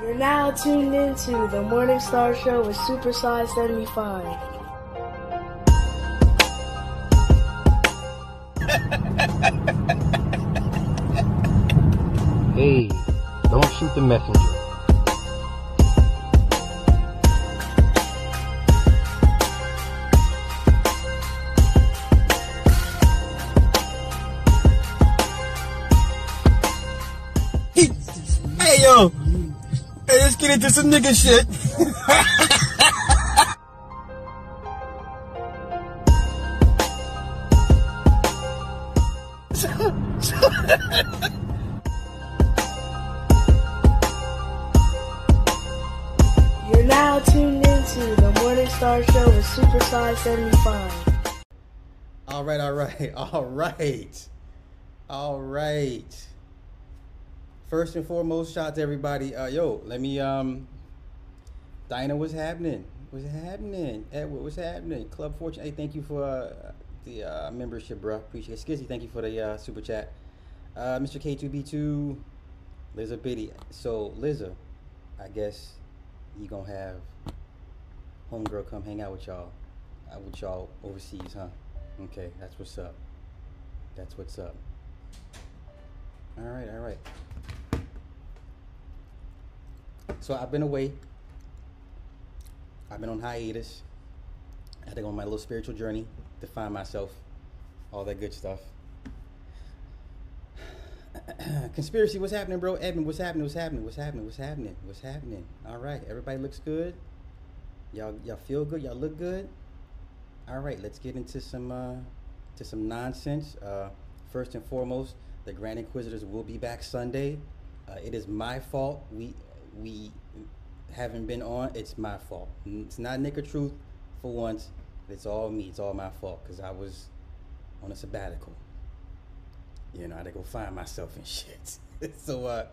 You're now tuned into the Morning Star Show with Super Size 75. Hey, don't shoot the messenger. Get into some nigga shit. You're now tuned into the Morning Star Show with Super Size 75. all right, all right, all right, all right. First and foremost, shout out to everybody. Uh, yo, let me um, Dinah, what's happening? What's happening? Edward, what's happening? Club Fortune, hey, thank you for uh, the uh, membership, bro. Appreciate it. Skizzy, thank you for the uh, super chat. Uh, Mr. K2B2, Liza Biddy. So, Liza, I guess you gonna have homegirl come hang out with y'all, uh, with y'all overseas, huh? Okay, that's what's up. That's what's up. All right, all right. So I've been away. I've been on hiatus. I had to go on my little spiritual journey to find myself, all that good stuff. Conspiracy, what's happening, bro? Edmund, what's happening? What's happening? What's happening? What's happening? What's happening? All right, everybody looks good. Y'all, y'all feel good. Y'all look good. All right, let's get into some uh, to some nonsense. Uh, first and foremost, the Grand Inquisitors will be back Sunday. Uh, it is my fault. We we haven't been on. It's my fault. It's not Nick or Truth for once. It's all me. It's all my fault because I was on a sabbatical. You know, I had to go find myself and shit. so, uh,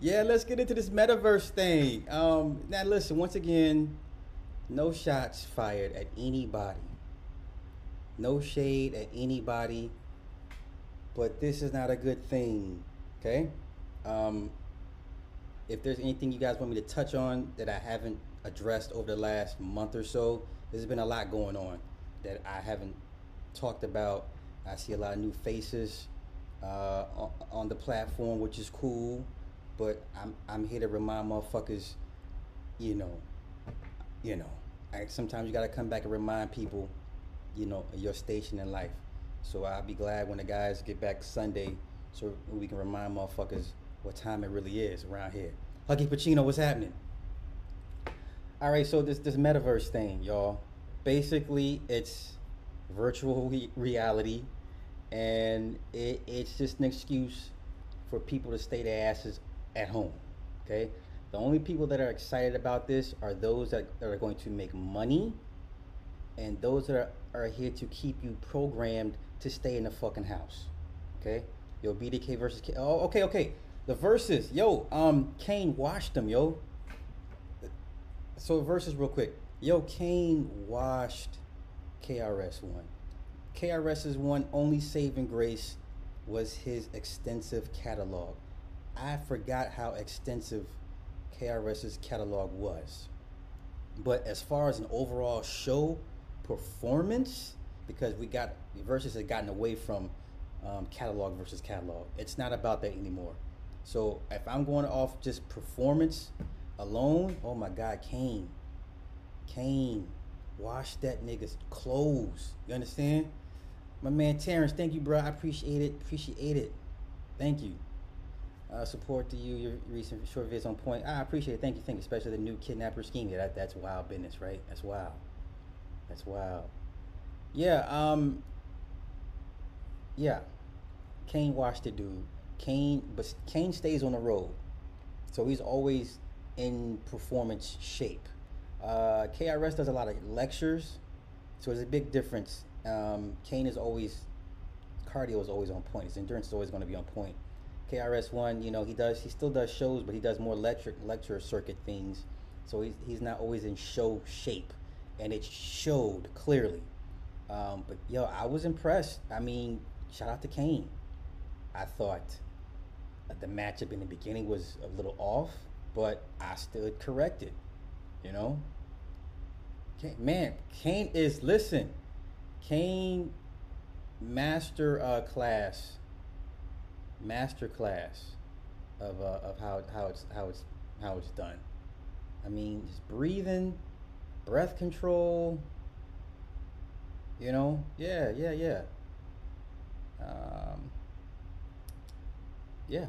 yeah, let's get into this metaverse thing. Um, now, listen, once again, no shots fired at anybody. No shade at anybody. But this is not a good thing, okay? Um, if there's anything you guys want me to touch on that I haven't addressed over the last month or so, there's been a lot going on that I haven't talked about. I see a lot of new faces uh, on, the platform, which is cool. But I'm I'm here to remind motherfuckers, you know, you know, I, sometimes you gotta come back and remind people, you know, your station in life. So I'll be glad when the guys get back Sunday, so we can remind motherfuckers what time it really is around here. Huggy Pacino, what's happening? All right, so this this metaverse thing, y'all. Basically, it's virtual re- reality, and it, it's just an excuse for people to stay their asses at home. Okay, the only people that are excited about this are those that, are going to make money, and those that are, are here to keep you programmed to stay in the fucking house. Okay, yo, BDK versus K. Oh, okay, okay. The verses, yo, um, Kane washed them, yo. So verses real quick. Yo, Kane washed KRS One. KRS's one only saving grace was his extensive catalog. I forgot how extensive KRS's catalog was. But as far as an overall show performance, because we got verses had gotten away from um, catalog versus catalog, it's not about that anymore. So if I'm going off just performance alone, oh my God, Kane, Kane, wash that nigga's clothes. You understand? My man Terrence, thank you, bro. I appreciate it. Appreciate it. Thank you. Uh, support to you, your recent short vids on point. I appreciate it. Thank you, thank you. Especially the new kidnapper scheme. Yeah, that, that's wild business, right? That's wild. That's wild. Yeah, um, yeah. Kane watched the dude. Kane, but Kane stays on the road, so he's always in performance shape. Uh, KRS does a lot of lectures, so there's a big difference. Um, Kane is always cardio is always on point. His endurance is always going to be on point. KRS One, you know, he does he still does shows, but he does more lecture lecture circuit things, so he's he's not always in show shape, and it showed clearly. Um, but yo, I was impressed. I mean, shout out to Kane. I thought the matchup in the beginning was a little off, but I still corrected. You know, man, Kane is listen. Kane master uh, class, master class of uh, of how how it's how it's how it's done. I mean, just breathing, breath control. You know, yeah, yeah, yeah. Um, yeah.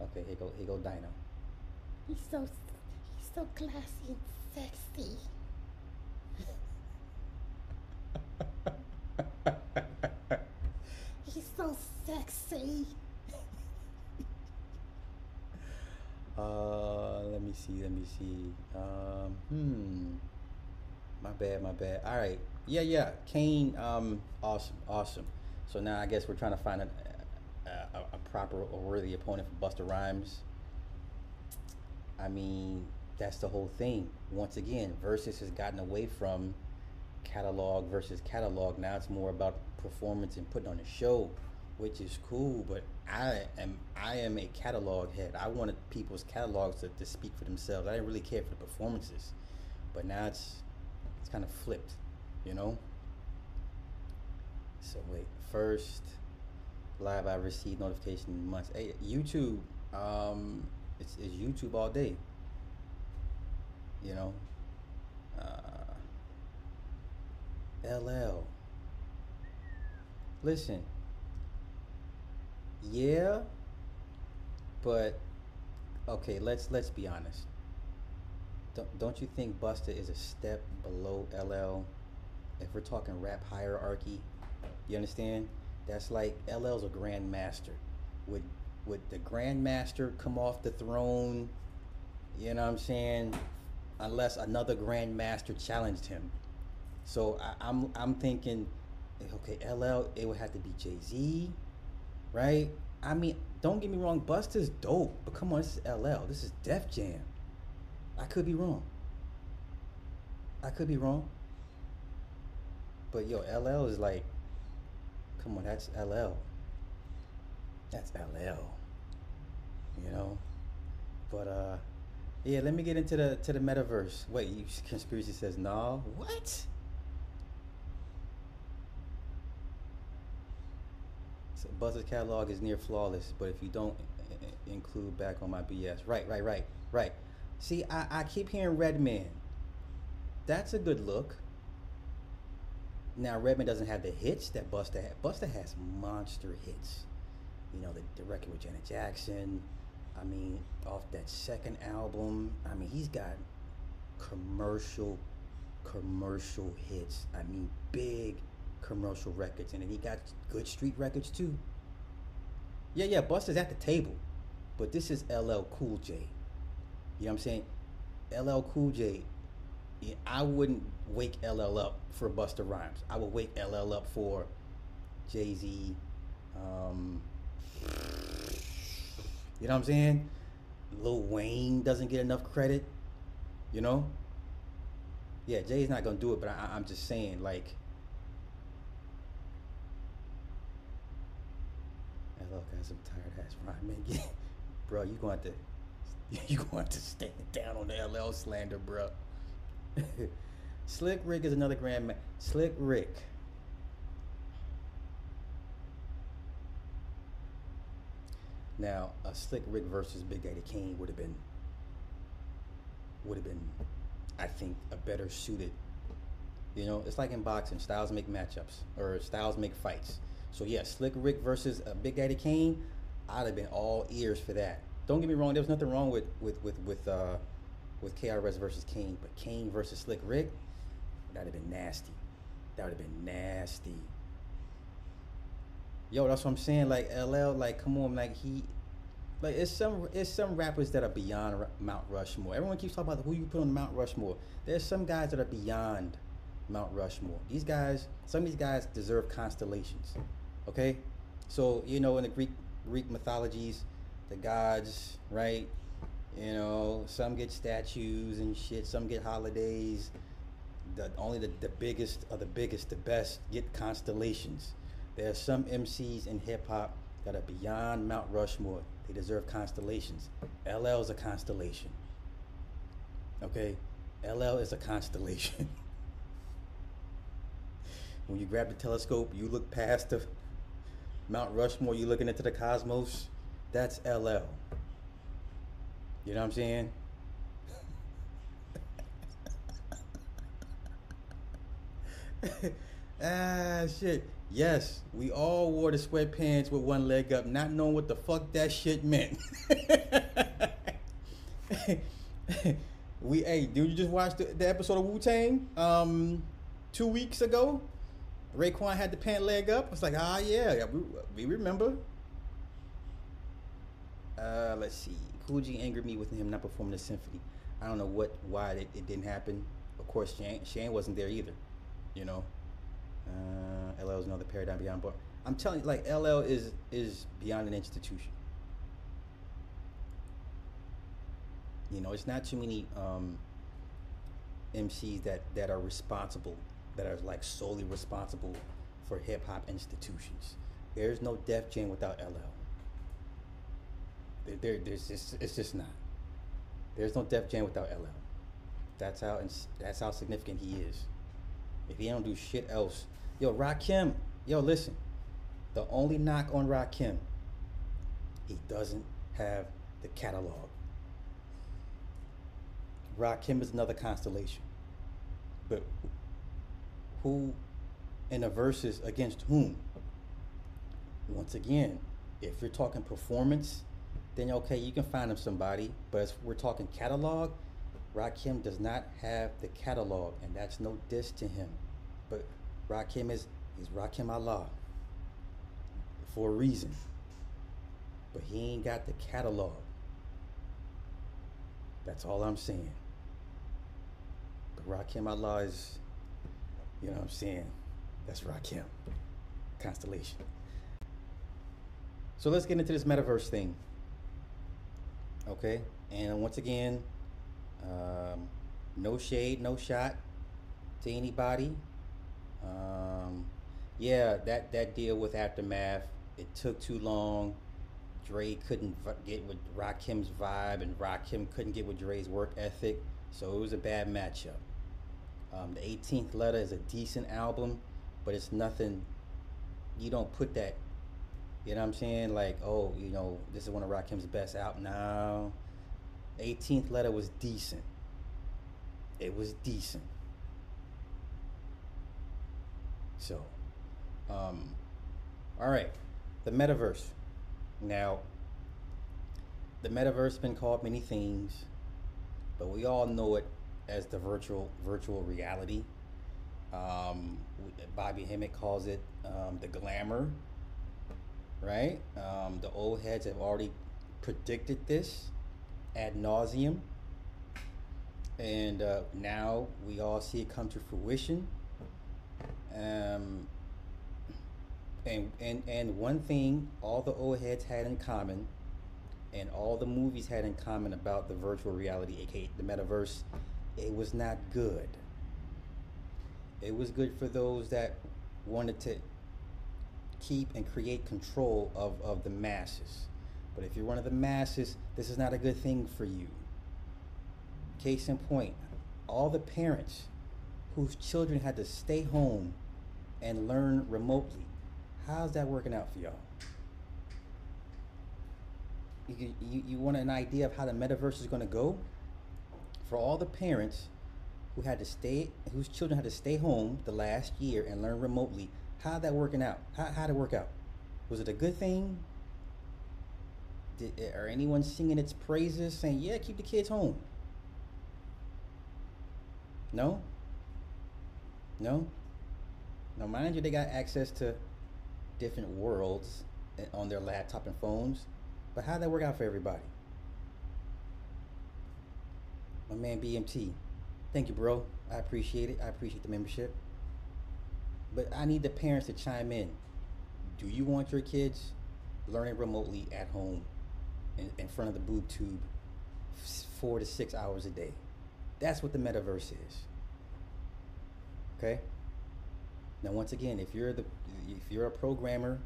Okay, here go here go Dino. He's so he's so classy and sexy. He's so sexy. Uh, let me see. Let me see. Um, hmm. My bad. My bad. All right. Yeah, yeah. Kane. Um, awesome. Awesome. So now I guess we're trying to find a, a, a proper or worthy opponent for Busta Rhymes. I mean, that's the whole thing. Once again, Versus has gotten away from catalog versus catalog. Now it's more about performance and putting on a show, which is cool. But I am I am a catalog head. I wanted people's catalogs to, to speak for themselves. I didn't really care for the performances, but now it's it's kind of flipped, you know. So wait, first live I received notification in months. Hey, YouTube, um, it's, it's YouTube all day. You know, uh, LL. Listen, yeah, but okay, let's let's be honest. Don't don't you think Busta is a step below LL? If we're talking rap hierarchy, you understand? That's like LL's a grandmaster. Would would the grandmaster come off the throne? You know what I'm saying? Unless another grandmaster challenged him. So I, I'm I'm thinking, okay, LL it would have to be Jay Z, right? I mean, don't get me wrong, Busta's dope, but come on, this is LL. This is Def Jam. I could be wrong. I could be wrong. But yo, LL is like, come on, that's LL. That's LL. You know? But uh yeah, let me get into the to the metaverse. Wait, you, conspiracy says no. What? So Buzz's catalog is near flawless, but if you don't i- i- include back on my BS, right, right, right, right. See, I, I keep hearing Redman. That's a good look. Now Redman doesn't have the hits that Busta had. Busta has monster hits. You know, the, the record with Janet Jackson. I mean, off that second album, I mean, he's got commercial, commercial hits. I mean, big commercial records, and then he got good street records too. Yeah, yeah, Busta's at the table, but this is LL Cool J. You know what I'm saying? LL Cool J. I wouldn't wake LL up for Busta Rhymes. I would wake LL up for Jay Z. Um, you know what I'm saying? Lil Wayne doesn't get enough credit. You know? Yeah, Jay's not gonna do it, but I, I'm just saying, like, look, got some tired ass rhyming. Bro, you going to you going to stand down on the LL slander, bro. Slick Rick is another grand. Slick Rick. Now, a Slick Rick versus Big Daddy Kane would have been would have been, I think, a better suited. You know, it's like in boxing, styles make matchups or styles make fights. So yeah, Slick Rick versus a Big Daddy Kane, I'd have been all ears for that. Don't get me wrong, there was nothing wrong with with with with uh, with KRS versus Kane, but Kane versus Slick Rick, that'd have been nasty. That would have been nasty. Yo, that's what I'm saying. Like LL, like come on, like he, like it's some it's some rappers that are beyond Mount Rushmore. Everyone keeps talking about who you put on Mount Rushmore. There's some guys that are beyond Mount Rushmore. These guys, some of these guys deserve constellations. Okay, so you know in the Greek Greek mythologies, the gods, right? You know, some get statues and shit. Some get holidays. The only the, the biggest of the biggest, the best get constellations. There are some MCs in hip hop that are beyond Mount Rushmore. They deserve constellations. LL is a constellation. Okay? LL is a constellation. when you grab the telescope, you look past the Mount Rushmore, you're looking into the cosmos. That's LL. You know what I'm saying? ah, shit. Yes, we all wore the sweatpants with one leg up, not knowing what the fuck that shit meant. we, hey, did you just watch the, the episode of Wu Tang um, two weeks ago? Raekwon had the pant leg up. It's like, ah, yeah, yeah we, we remember. Uh, let's see. G angered me with him not performing the symphony. I don't know what, why it, it didn't happen. Of course, Shane, Shane wasn't there either. You know, uh, LL is another paradigm beyond bar. I'm telling you, like LL is is beyond an institution. You know, it's not too many um, MCs that that are responsible, that are like solely responsible for hip hop institutions. There's no Def Jam without LL. There, there, there's just, it's just not. There's no Def Jam without LL. That's how that's how significant he is. If he don't do shit else, yo, Rakim, yo, listen. The only knock on Rakim, he doesn't have the catalog. Rakim is another constellation, but who in the verses against whom? Once again, if you're talking performance, then okay, you can find him somebody. But we're talking catalog, Rakim does not have the catalog, and that's no diss to him. But Rakim is is Rakim Allah for a reason. But he ain't got the catalog. That's all I'm saying. But Rakim Allah is, you know what I'm saying? That's Rakim. Constellation. So let's get into this metaverse thing. Okay? And once again, um, no shade, no shot to anybody. Um, yeah, that, that deal with Aftermath, it took too long. Dre couldn't get with Rakim's vibe, and Rakim couldn't get with Dre's work ethic, so it was a bad matchup. Um, the 18th Letter is a decent album, but it's nothing. You don't put that. You know what I'm saying? Like, oh, you know, this is one of Rakim's best out. now. 18th Letter was decent. It was decent. So, um, all right, the metaverse. Now, the metaverse has been called many things, but we all know it as the virtual virtual reality. Um, Bobby Hemmitt calls it um, the glamour, right? Um, the old heads have already predicted this ad nauseum, and uh, now we all see it come to fruition. Um, and, and and one thing all the old heads had in common, and all the movies had in common about the virtual reality, aka the metaverse, it was not good. It was good for those that wanted to keep and create control of, of the masses. But if you're one of the masses, this is not a good thing for you. Case in point, all the parents whose children had to stay home and learn remotely, how's that working out for y'all? You, you, you want an idea of how the metaverse is going to go? For all the parents who had to stay, whose children had to stay home the last year and learn remotely, how that working out? How how'd it work out? Was it a good thing? Did, are anyone singing its praises, saying, "Yeah, keep the kids home"? No. No. Now, mind you, they got access to different worlds eh, on their laptop and phones, but how'd that work out for everybody? My man BMT, thank you, bro. I appreciate it. I appreciate the membership. But I need the parents to chime in. Do you want your kids learning remotely at home in, in front of the boob tube four to six hours a day? That's what the metaverse is. Okay? Now once again, if you're the if you're a programmer,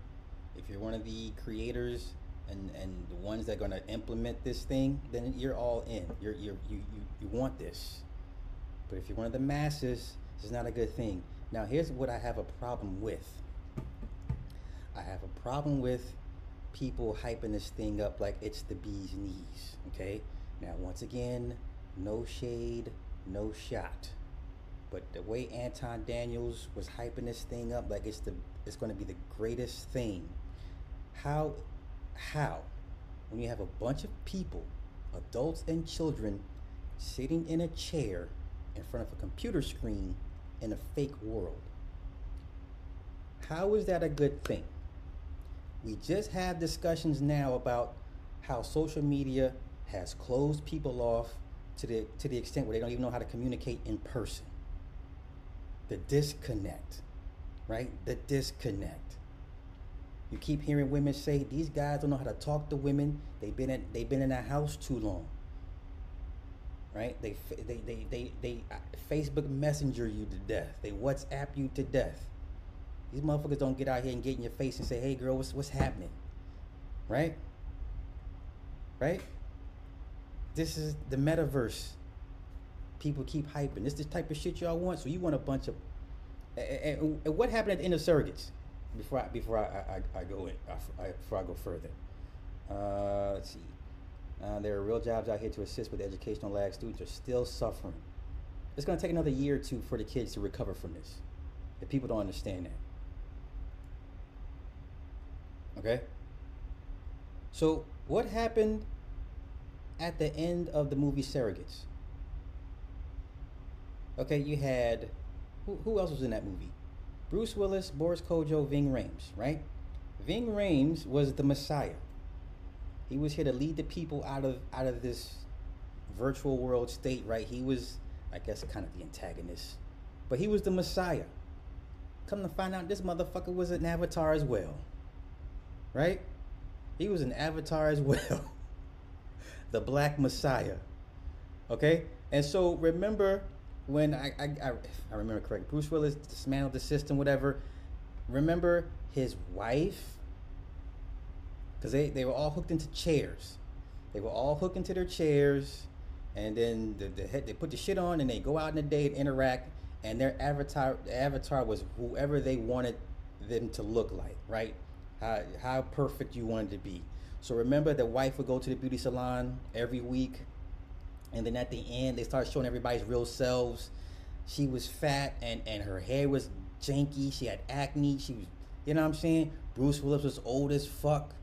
if you're one of the creators and and the ones that are to implement this thing, then you're all in. You're, you're you you you want this. But if you're one of the masses, this is not a good thing. Now, here's what I have a problem with. I have a problem with people hyping this thing up like it's the bee's knees. Okay. Now, once again, no shade, no shot. But the way Anton Daniels was hyping this thing up like it's the it's going to be the greatest thing. How how when you have a bunch of people, adults and children, sitting in a chair in front of a computer screen in a fake world. How is that a good thing? We just have discussions now about how social media has closed people off to the to the extent where they don't even know how to communicate in person. The disconnect, right? The disconnect. You keep hearing women say these guys don't know how to talk to women. They've been in they've been in a house too long. Right? They they they they they uh, Facebook Messenger you to death. They WhatsApp you to death. These motherfuckers don't get out here and get in your face and say, "Hey, girl, what's what's happening?" Right? Right? This is the metaverse. People keep hyping. This is the type of shit y'all want. So you want a bunch of. And, and, what happened at the end of Surrogates? Before I, before I, I, I go in, I, before I go further. Uh, let's see. Uh, there are real jobs out here to assist with educational lag. Students are still suffering. It's going to take another year or two for the kids to recover from this. If people don't understand that. Okay? So, what happened at the end of the movie Surrogates? Okay, you had. Who, who else was in that movie? Bruce Willis, Boris Kodjoe, Ving Rhames, right? Ving Rhames was the Messiah. He was here to lead the people out of out of this virtual world state, right? He was, I guess, kind of the antagonist, but he was the Messiah. Come to find out, this motherfucker was an avatar as well, right? He was an avatar as well, the Black Messiah. Okay, and so remember when I, I, I, I remember correct, Bruce Willis dismantled the system, whatever. Remember his wife? Because they, they were all hooked into chairs. They were all hooked into their chairs, and then the, the head, they put the shit on, and they go out in the day and interact, and their avatar the avatar was whoever they wanted them to look like, right? How how perfect you wanted to be. So remember, the wife would go to the beauty salon every week and then at the end they start showing everybody's real selves she was fat and and her hair was janky she had acne she was you know what i'm saying bruce willis was old as fuck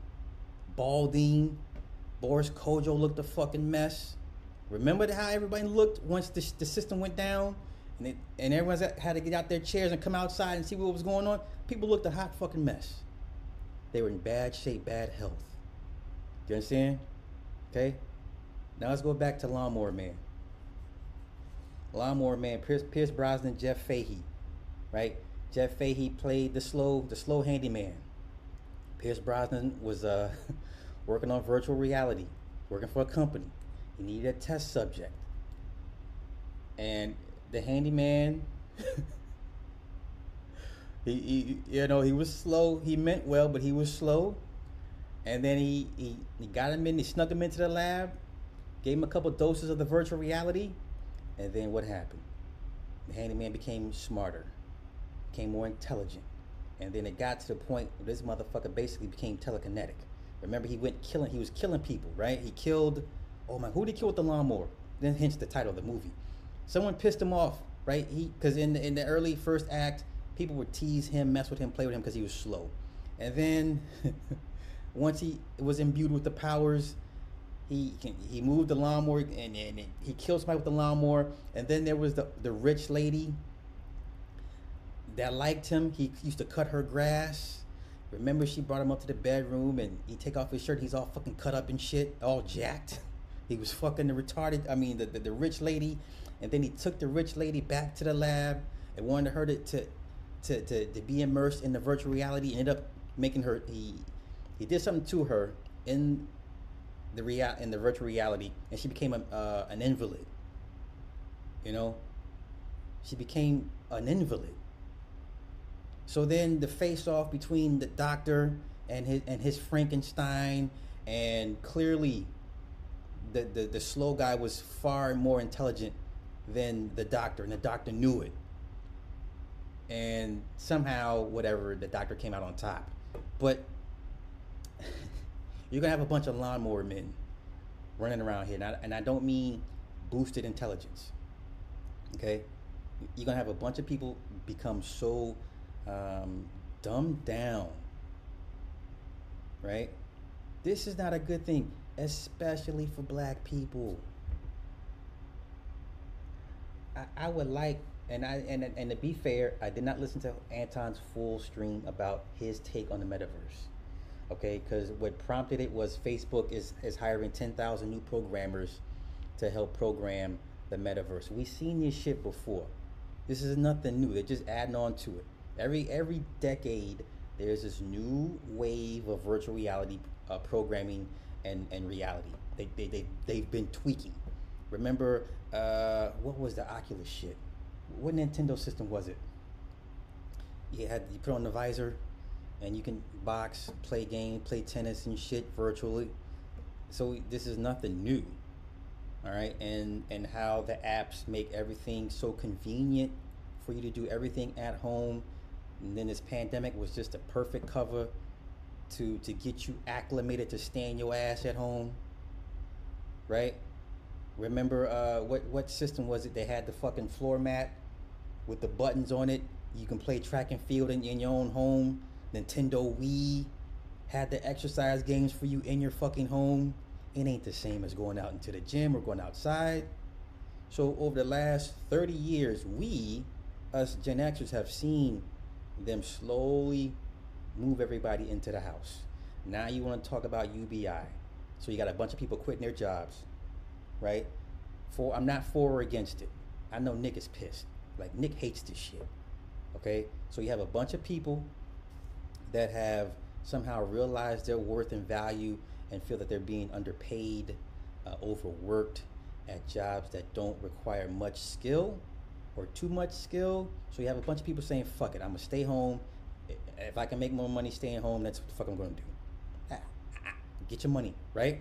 balding boris kodjoe looked a fucking mess. Remember how everybody looked once the, the system went down? And, it, and everyone had to get out their chairs and come outside and see what was going on? People looked a hot fucking mess. They were in bad shape bad health. You understand? Okay? Now let's go back to Lawnmower Man. Lawnmower Man, Pierce, Pierce Brosnan, Jeff Fahey, right? Jeff Fahey played the slow, the slow handyman. Pierce Brosnan was uh, working on virtual reality, working for a company. He needed a test subject, and the handyman, he, he, you know, he was slow. He meant well, but he was slow. And then he, he, he got him in, he snuck him into the lab, gave him a couple doses of the virtual reality, and then what happened? The handyman became smarter, became more intelligent, and then it got to the point where this motherfucker basically became telekinetic. Remember, he went killing. He was killing people, right? He killed. Oh my, who did he kill with the lawnmower? Then hence the title of the movie. Someone pissed him off, right? He because in the, in the early first act, people would tease him, mess with him, play with him because he was slow, and then once he was imbued with the powers, he can, he moved the lawnmower and, and he killed somebody with the lawnmower. And then there was the, the rich lady that liked him. He used to cut her grass. Remember, she brought him up to the bedroom and he take off his shirt. He's all fucking cut up and shit, all jacked. He was fucking the retarded. I mean, the, the, the rich lady. And then he took the rich lady back to the lab and wanted her to to, to, to, to be immersed in the virtual reality. Ended up making her. He he did something to her in the real in the virtual reality, and she became a, uh, an invalid. You know, she became an invalid. So then the face off between the doctor and his and his Frankenstein and clearly, the, the the slow guy was far more intelligent than the doctor, and the doctor knew it. And somehow, whatever, the doctor came out on top. But you're gonna have a bunch of lawnmower men running around here, and I, and I don't mean boosted intelligence. Okay, you're gonna have a bunch of people become so um, dumbed down, right? This is not a good thing, especially for black people. I, I would like, and I and and to be fair, I did not listen to Anton's full stream about his take on the metaverse. Okay, because what prompted it was Facebook is is hiring ten thousand new programmers to help program the metaverse. We've seen this shit before. This is nothing new. They're just adding on to it. Every every decade, there's this new wave of virtual reality uh, programming and, and reality. They, they, they, they've been tweaking. Remember, uh, what was the Oculus shit? What Nintendo system was it? You had you put on the visor, and you can box, play game, play tennis and shit virtually. So this is nothing new. All right, and and how the apps make everything so convenient for you to do everything at home. And then this pandemic was just a perfect cover to to get you acclimated to staying your ass at home. Right? Remember uh, what what system was it? They had the fucking floor mat with the buttons on it. You can play track and field in, in your own home. Nintendo Wii had the exercise games for you in your fucking home. It ain't the same as going out into the gym or going outside. So over the last 30 years, we, us Gen Xers, have seen them slowly move everybody into the house. Now you want to talk about UBI. So you got a bunch of people quitting their jobs, right? For I'm not for or against it. I know Nick is pissed. Like Nick hates this shit. Okay? So you have a bunch of people that have somehow realized their worth and value and feel that they're being underpaid, uh, overworked at jobs that don't require much skill or too much skill. So you have a bunch of people saying, fuck it, I'm gonna stay home. If I can make more money staying home, that's what the fuck I'm gonna do. Ah, ah, Get your money, right?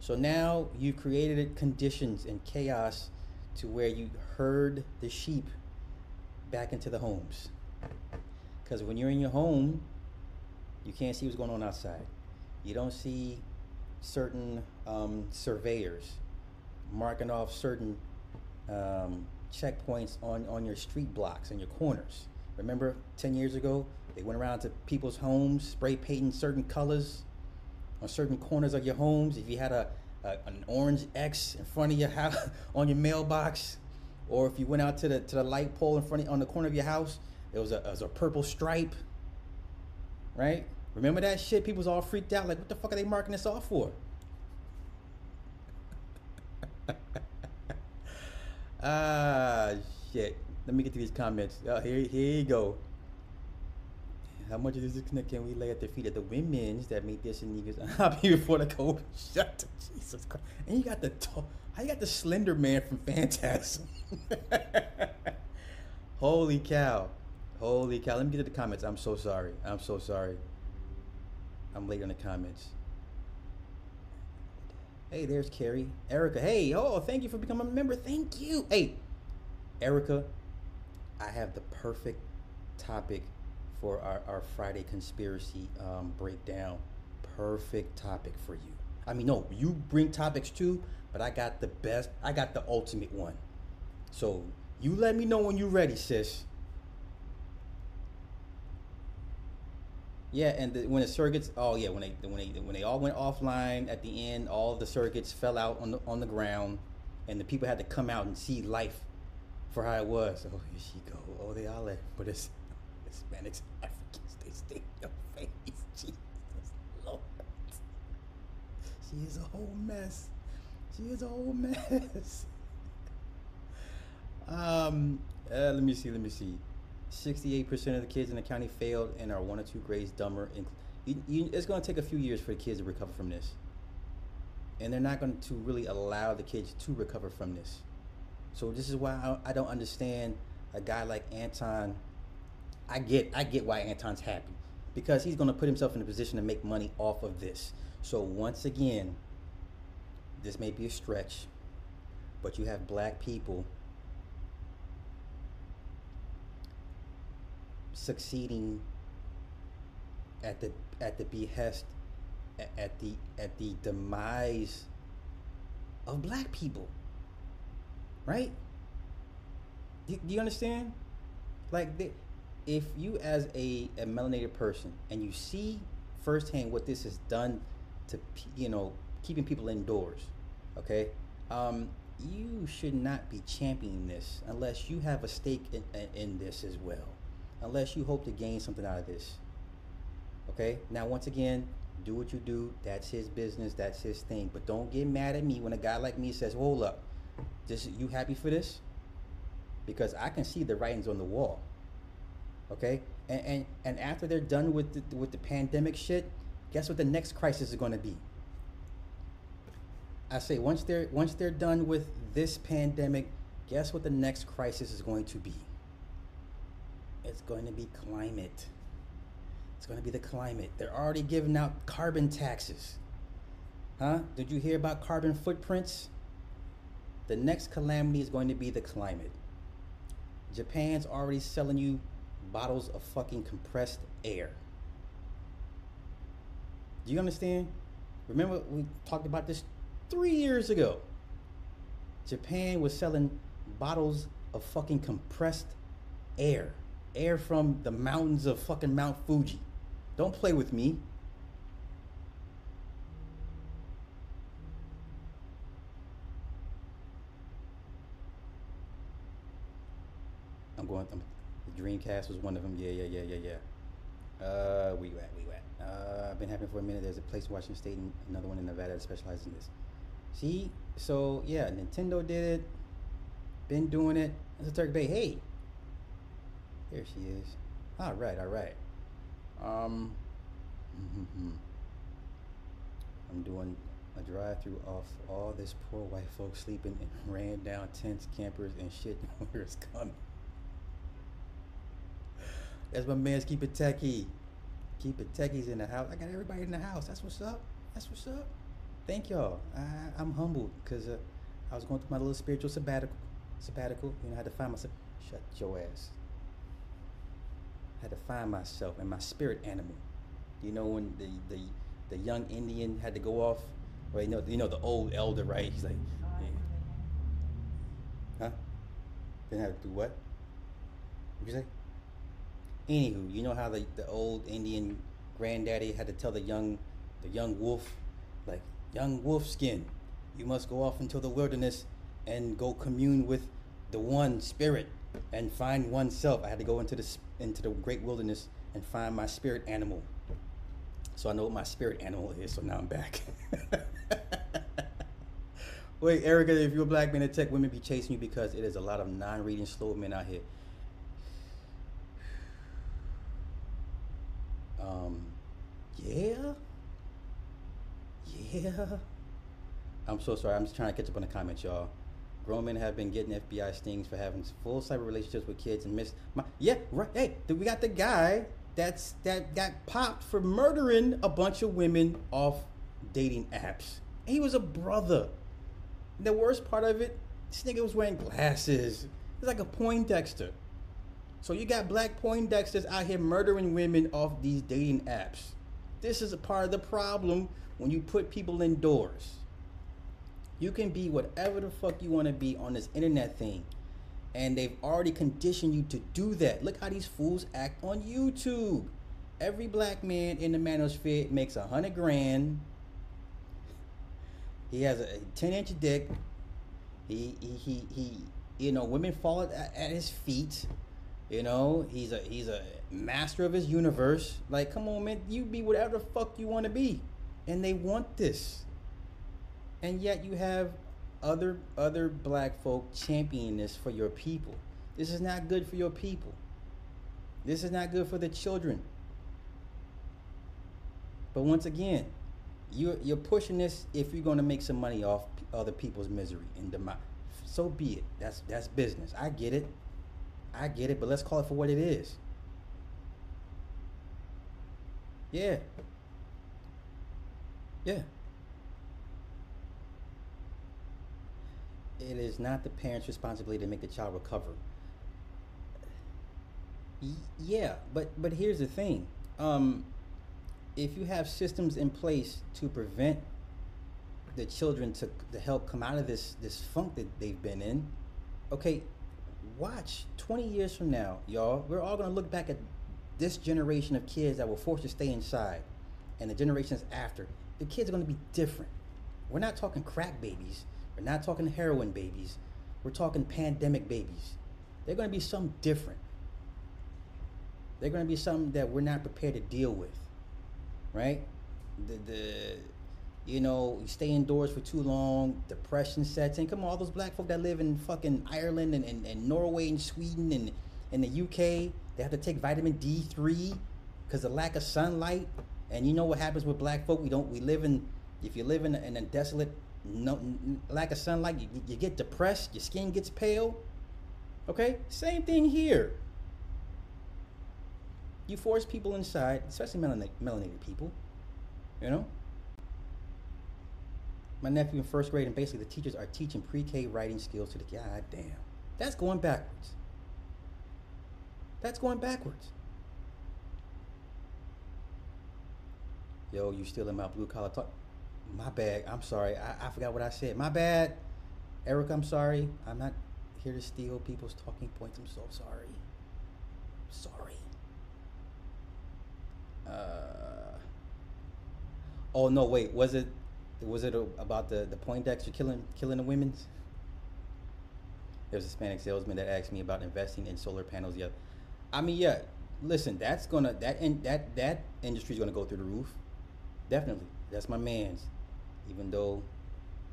So now you've created conditions and chaos to where you herd the sheep back into the homes. Because when you're in your home, you can't see what's going on outside. You don't see certain um, surveyors marking off certain um, checkpoints on, on your street blocks and your corners. Remember 10 years ago, they went around to people's homes, spray painting certain colors on certain corners of your homes. If you had a, a an orange X in front of your house on your mailbox, or if you went out to the to the light pole in front of, on the corner of your house, it was a, there was a purple stripe. Right? Remember that shit? People was all freaked out. Like, what the fuck are they marking this off for? ah, shit. Let me get to these comments. Uh, here, here you go. How much of this disconnect can we lay at the feet of the women's that made this and niggas unhappy before the COVID shut? Jesus Christ! And you got the to- how you got the Slender Man from Phantasm? Holy cow! Holy cow! Let me get to the comments. I'm so sorry. I'm so sorry. I'm late on the comments. Hey, there's Carrie. Erica, hey, oh, thank you for becoming a member. Thank you. Hey, Erica, I have the perfect topic for our, our Friday conspiracy um, breakdown. Perfect topic for you. I mean, no, you bring topics too, but I got the best, I got the ultimate one. So you let me know when you're ready, sis. Yeah, and the, when the circuits, oh yeah, when they when they when they all went offline at the end, all the circuits fell out on the on the ground, and the people had to come out and see life for how it was. Oh, here she go. Oh, they all left, but it's Hispanics, Africans, they stay in your face. Jesus Lord, she is a whole mess. She is a whole mess. um, uh, let me see. Let me see. 68% of the kids in the county failed and are one or two grades dumber. It's going to take a few years for the kids to recover from this. And they're not going to really allow the kids to recover from this. So this is why I, I don't understand a guy like Anton. I get I get why Anton's happy because he's going to put himself in a position to make money off of this. So once again, this may be a stretch, but you have black people succeeding at the at the behest at the at the demise of black people. Right? Do, do you understand? Like the, if you as a, a melanated person and you see firsthand what this has done to you know keeping people indoors, okay? Um, you should not be championing this unless you have a stake in, in, in this as well. Unless you hope to gain something out of this. Okay? Now, once again, do what you do. That's his business. That's his thing. But don't get mad at me when a guy like me says, "Hold up, this you happy for this?" Because I can see the writings on the wall. Okay? And and, and after they're done with the, with the pandemic shit, guess what the next crisis is going to be? I say once they're once they're done with this pandemic, guess what the next crisis is going to be? It's going to be climate. It's going to be the climate. They're already giving out carbon taxes. Huh? Did you hear about carbon footprints? The next calamity is going to be the climate. Japan's already selling you bottles of fucking compressed air. Do you understand? Remember we talked about this three years ago. Japan was selling bottles of fucking compressed air. Air from the mountains of fucking Mount Fuji. Don't play with me. I'm going. I'm, the Dreamcast was one of them. Yeah, yeah, yeah, yeah, yeah. Uh, you at? You at? Uh, I've been having for a minute. There's a place in Washington State and another one in Nevada that specializes in this. See, so yeah, Nintendo did it. Been doing it. Turk Bay. Hey, there she is. All right, all right. Um, I'm doing a drive-through off all this poor white folks sleeping in ran down tents, campers, and shit. Where it's coming. That's my man's keep it techie. Keep it techies in the house. I got everybody in the house. That's what's up. That's what's up. Thank y'all. I, I'm humbled because uh, I was going through my little spiritual sabbatical. Sabbatical. You know, I had to find myself. Shut your ass. Had to find myself and my spirit animal. You know when the the, the young Indian had to go off, or you know you know the old elder, right? He's like, yeah. huh? Didn't have to do what? What you say? Anywho, you know how the, the old Indian granddaddy had to tell the young the young wolf, like young wolf skin, you must go off into the wilderness and go commune with the one spirit and find oneself. I had to go into the into the great wilderness and find my spirit animal. So I know what my spirit animal is. So now I'm back. Wait, Erica, if you're a black man in tech, women be chasing you because it is a lot of non-reading slow men out here. Um, yeah, yeah. I'm so sorry. I'm just trying to catch up on the comments, y'all. Grown men have been getting FBI stings for having full cyber relationships with kids and miss. My, yeah, right. Hey, we got the guy that's that got popped for murdering a bunch of women off dating apps. He was a brother. The worst part of it, this nigga was wearing glasses. He's like a Poindexter. So you got black Poindexters out here murdering women off these dating apps. This is a part of the problem when you put people indoors. You can be whatever the fuck you want to be on this internet thing. And they've already conditioned you to do that. Look how these fools act on YouTube. Every black man in the manosphere makes a hundred grand. He has a 10 inch dick. He, he, he, he, you know, women fall at, at his feet. You know, he's a he's a master of his universe. Like, come on, man, you be whatever the fuck you want to be, and they want this. And yet you have other other black folk championing this for your people. This is not good for your people. This is not good for the children. But once again, you're you're pushing this if you're going to make some money off other people's misery and demise. So be it. That's that's business. I get it. I get it, but let's call it for what it is. Yeah. Yeah. It is not the parent's responsibility to make the child recover. Y- yeah, but but here's the thing. Um, if you have systems in place to prevent the children to, to help come out of this this funk that they've been in, okay, watch 20 years from now, y'all, we're all gonna look back at this generation of kids that were forced to stay inside and the generations after. The kids are gonna be different. We're not talking crack babies. We're not talking heroin babies. We're talking pandemic babies. They're gonna be something different. They're gonna be something that we're not prepared to deal with. Right? The the you know, you stay indoors for too long, depression sets in. Come on, all those black folk that live in fucking Ireland and, and, and Norway and Sweden and in the UK, they have to take vitamin D3 because of lack of sunlight. And you know what happens with black folk? We don't, we live in, if you live in in a desolate, no, lack of sunlight, you, you get depressed, your skin gets pale. Okay? Same thing here. You force people inside, especially melanated, melanated people, you know? my nephew in first grade, and basically the teachers are teaching pre-K writing skills to the god damn. That's going backwards. That's going backwards. Yo, you still in my blue collar talk? My bad. I'm sorry. I, I forgot what I said. My bad. Eric, I'm sorry. I'm not here to steal people's talking points. I'm so sorry. Sorry. Uh. Oh no! Wait. Was it? Was it a, about the the Poindexter killing killing the women's? There was a Hispanic salesman that asked me about investing in solar panels. Yeah, I mean, yeah. Listen, that's gonna that and that that industry's gonna go through the roof. Definitely, that's my man's. Even though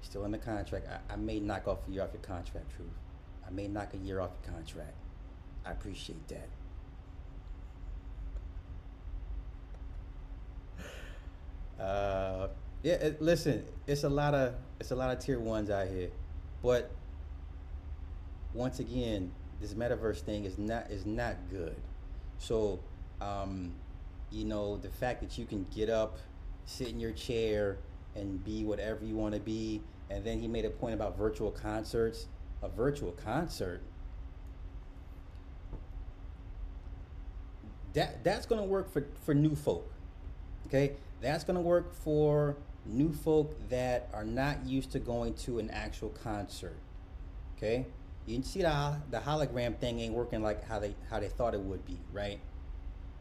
still in the contract, I, I may knock off a year off your contract. Truth, I may knock a year off your contract. I appreciate that. Uh, yeah, it, listen, it's a lot of it's a lot of tier ones out here, but once again, this metaverse thing is not is not good. So, um, you know, the fact that you can get up, sit in your chair, and be whatever you want to be, and then he made a point about virtual concerts. A virtual concert. That that's gonna work for for new folk. Okay, that's gonna work for new folk that are not used to going to an actual concert. Okay, you can see the the hologram thing ain't working like how they how they thought it would be, right?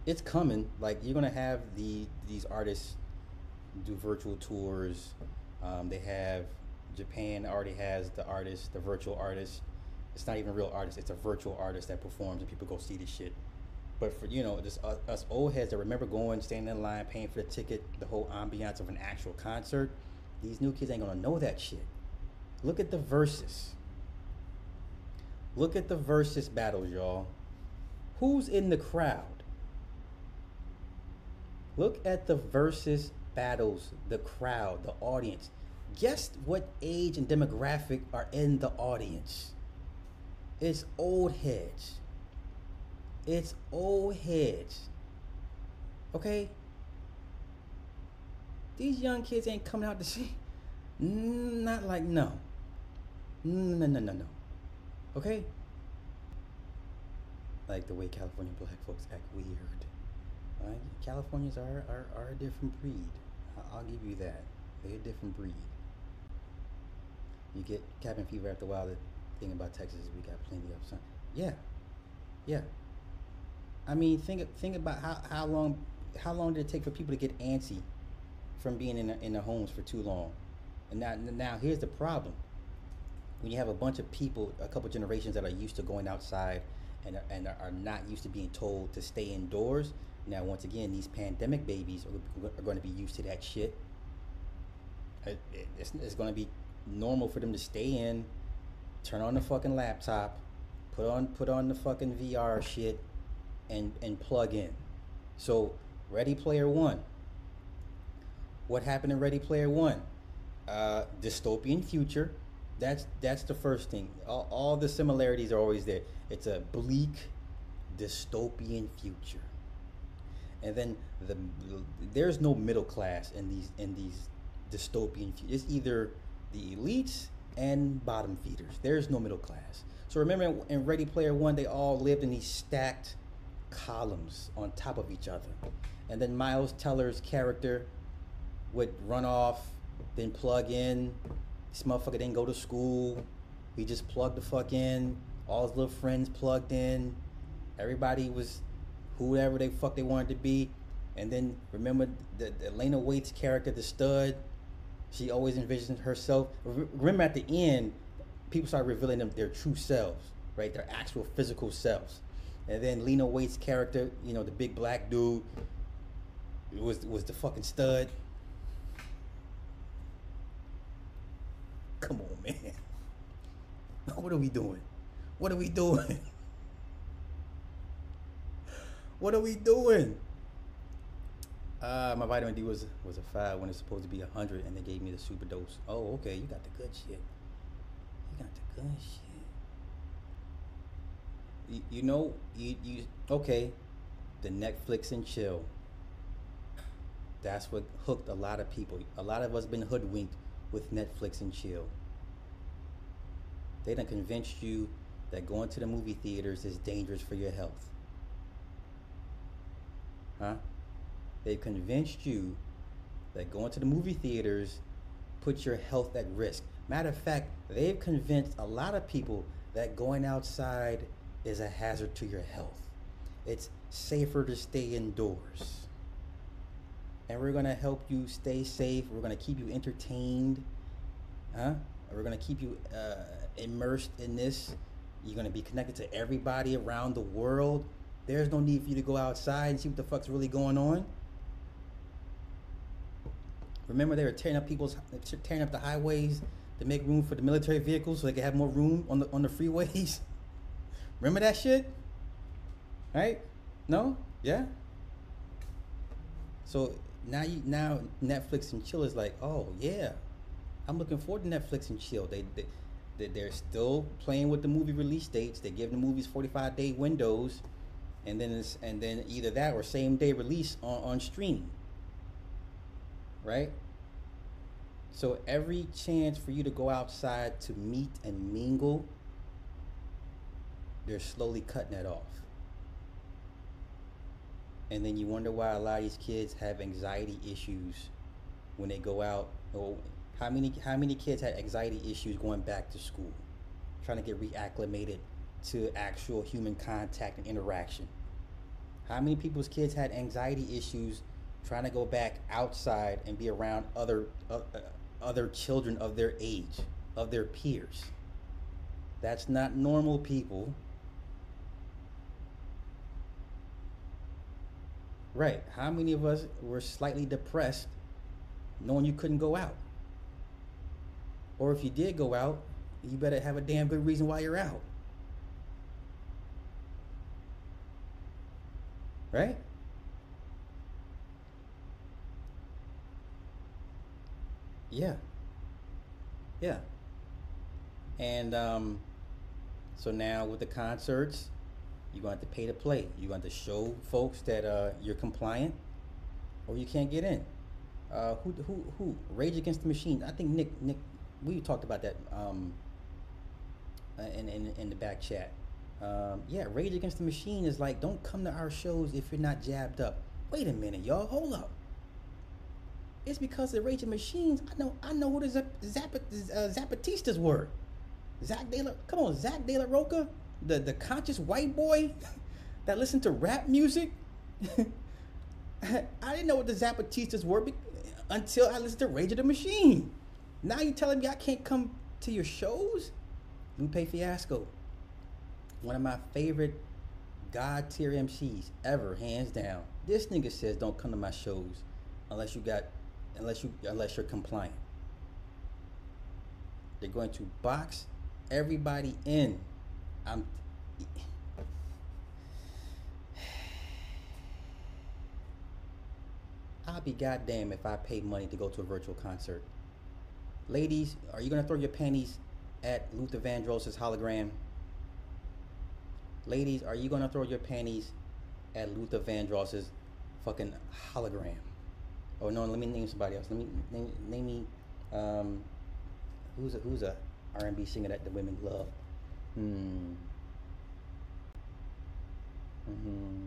It's coming. Like you're gonna have the these artists do virtual tours. Um, they have Japan already has the artist, the virtual artist. It's not even real artist. It's a virtual artist that performs, and people go see this shit. But for you know, just us, us old heads that remember going, standing in line, paying for the ticket, the whole ambiance of an actual concert, these new kids ain't gonna know that shit. Look at the verses. Look at the Verzuz battles, y'all. Who's in the crowd? Look at the Verzuz battles, the crowd, the audience. Guess what age and demographic are in the audience? It's old heads. It's old heads. Okay? These young kids ain't coming out to see. Mm, not like no. Mm, no, no, no, no. Okay? Like the way California black folks act weird. Right? Californians are, are, are a different breed. I'll give you that. They're a different breed. You get cabin fever after a while. The thing about Texas is we got plenty of sun. Yeah, yeah. I mean, think think about how, how long how long did it take for people to get antsy from being in the, in their homes for too long? And now now here's the problem. When you have a bunch of people, a couple generations that are used to going outside and and are not used to being told to stay indoors. Now, once again, these pandemic babies are, are going to be used to that shit. It, it- it's, it's going to be normal for them to stay in, turn on the fucking laptop, put on put on the fucking VR shit, and and plug in. So, Ready Player One. What happened in Ready Player One? Uh, dystopian future. That's that's the first thing. All, all the similarities are always there. It's a bleak, dystopian future. And then the there's no middle class in these in these dystopian. It's either the elites and bottom feeders. There's no middle class. So remember in- in Ready Player One, they all lived in these stacked columns on top of each other, and then Miles Teller's character would run off, then plug in. This motherfucker didn't go to school. He just plugged the fuck in. All his little friends plugged in. Everybody was whoever they fuck they wanted to be. And then remember the, the Elena Waithe's character, the stud. She always envisioned herself. Remember at the end, people start revealing them their true selves, right? Their actual physical selves. And then Lena Waithe's character, you know, the big black dude, was was the fucking stud. Come on, man. What are we doing? What are we doing? What are we doing? Uh, my vitamin D was was a five when it's supposed to be a hundred, and they gave me the super dose. Oh, okay, you got the good shit. You got the good shit. You, you know, you you okay? The Netflix and chill. That's what hooked a lot of people. A lot of us been hoodwinked with Netflix and chill. They done convinced you that going to the movie theaters is dangerous for your health. Huh? They've convinced you that going to the movie theaters puts your health at risk. Matter of fact, they've convinced a lot of people that going outside is a hazard to your health. It's safer to stay indoors. And we're going to help you stay safe. We're going to keep you entertained. Huh? We're going to keep you uh, immersed in this. You're going to be connected to everybody around the world. There's no need for you to go outside and see what the fuck's really going on. Remember, they were tearing up people's, tearing up the highways to make room for the military vehicles so they could have more room on the on the freeways. Remember that shit? Right? No? Yeah. So now you now Netflix and chill is like, oh yeah, I'm looking forward to Netflix and chill. They, they they- they're still playing with the movie release dates. They give the movies 45 day windows, and then it's and then either that or same day release on on streaming. Right. So every chance for you to go outside to meet and mingle, they're slowly cutting that off. And then you wonder why a lot of these kids have anxiety issues when they go out. Or how many how many kids had anxiety issues going back to school, trying to get reacclimated to actual human contact and interaction? How many people's kids had anxiety issues trying to go back outside and be around other uh, uh, other children of their age, of their peers? That's not normal, people. Right. How many of us were slightly depressed knowing you couldn't go out? Or if you did go out, you better have a damn good reason why you're out. Right? Yeah. Yeah. And um, so now with the concerts, you're going to have to pay to play. You're going to show folks that uh, you're compliant, or you can't get in. Uh, who who who? Rage Against the Machine. I think Nick Nick. We talked about that um, uh, in, in in the back chat. Um, yeah, Rage Against the Machine is like, don't come to our shows if you're not jabbed up. Wait a minute, y'all. Hold up. It's because the Rage of Machines. I know. I know who the Zap, Zap, uh, Zapatistas were. Zack De La. Come on, Zack De La Rocha, the the conscious white boy that listened to rap music. I didn't know what the Zapatistas were be- until I listened to Rage of the Machine. Now you telling me I can't come to your shows? Lupe Fiasco, one of my favorite God tier MCs ever, hands down. This nigga says don't come to my shows unless you got, unless you unless you're compliant. They're going to box everybody in. I'm. I'll be goddamn if I pay money to go to a virtual concert. Ladies, are you gonna throw your panties at Luther Vandross's hologram? Ladies, are you gonna throw your panties at Luther Vandross's fucking hologram? Oh no, let me name somebody else. Let me name name me um who's a who's a R and B singer that the women love. Hmm. hmm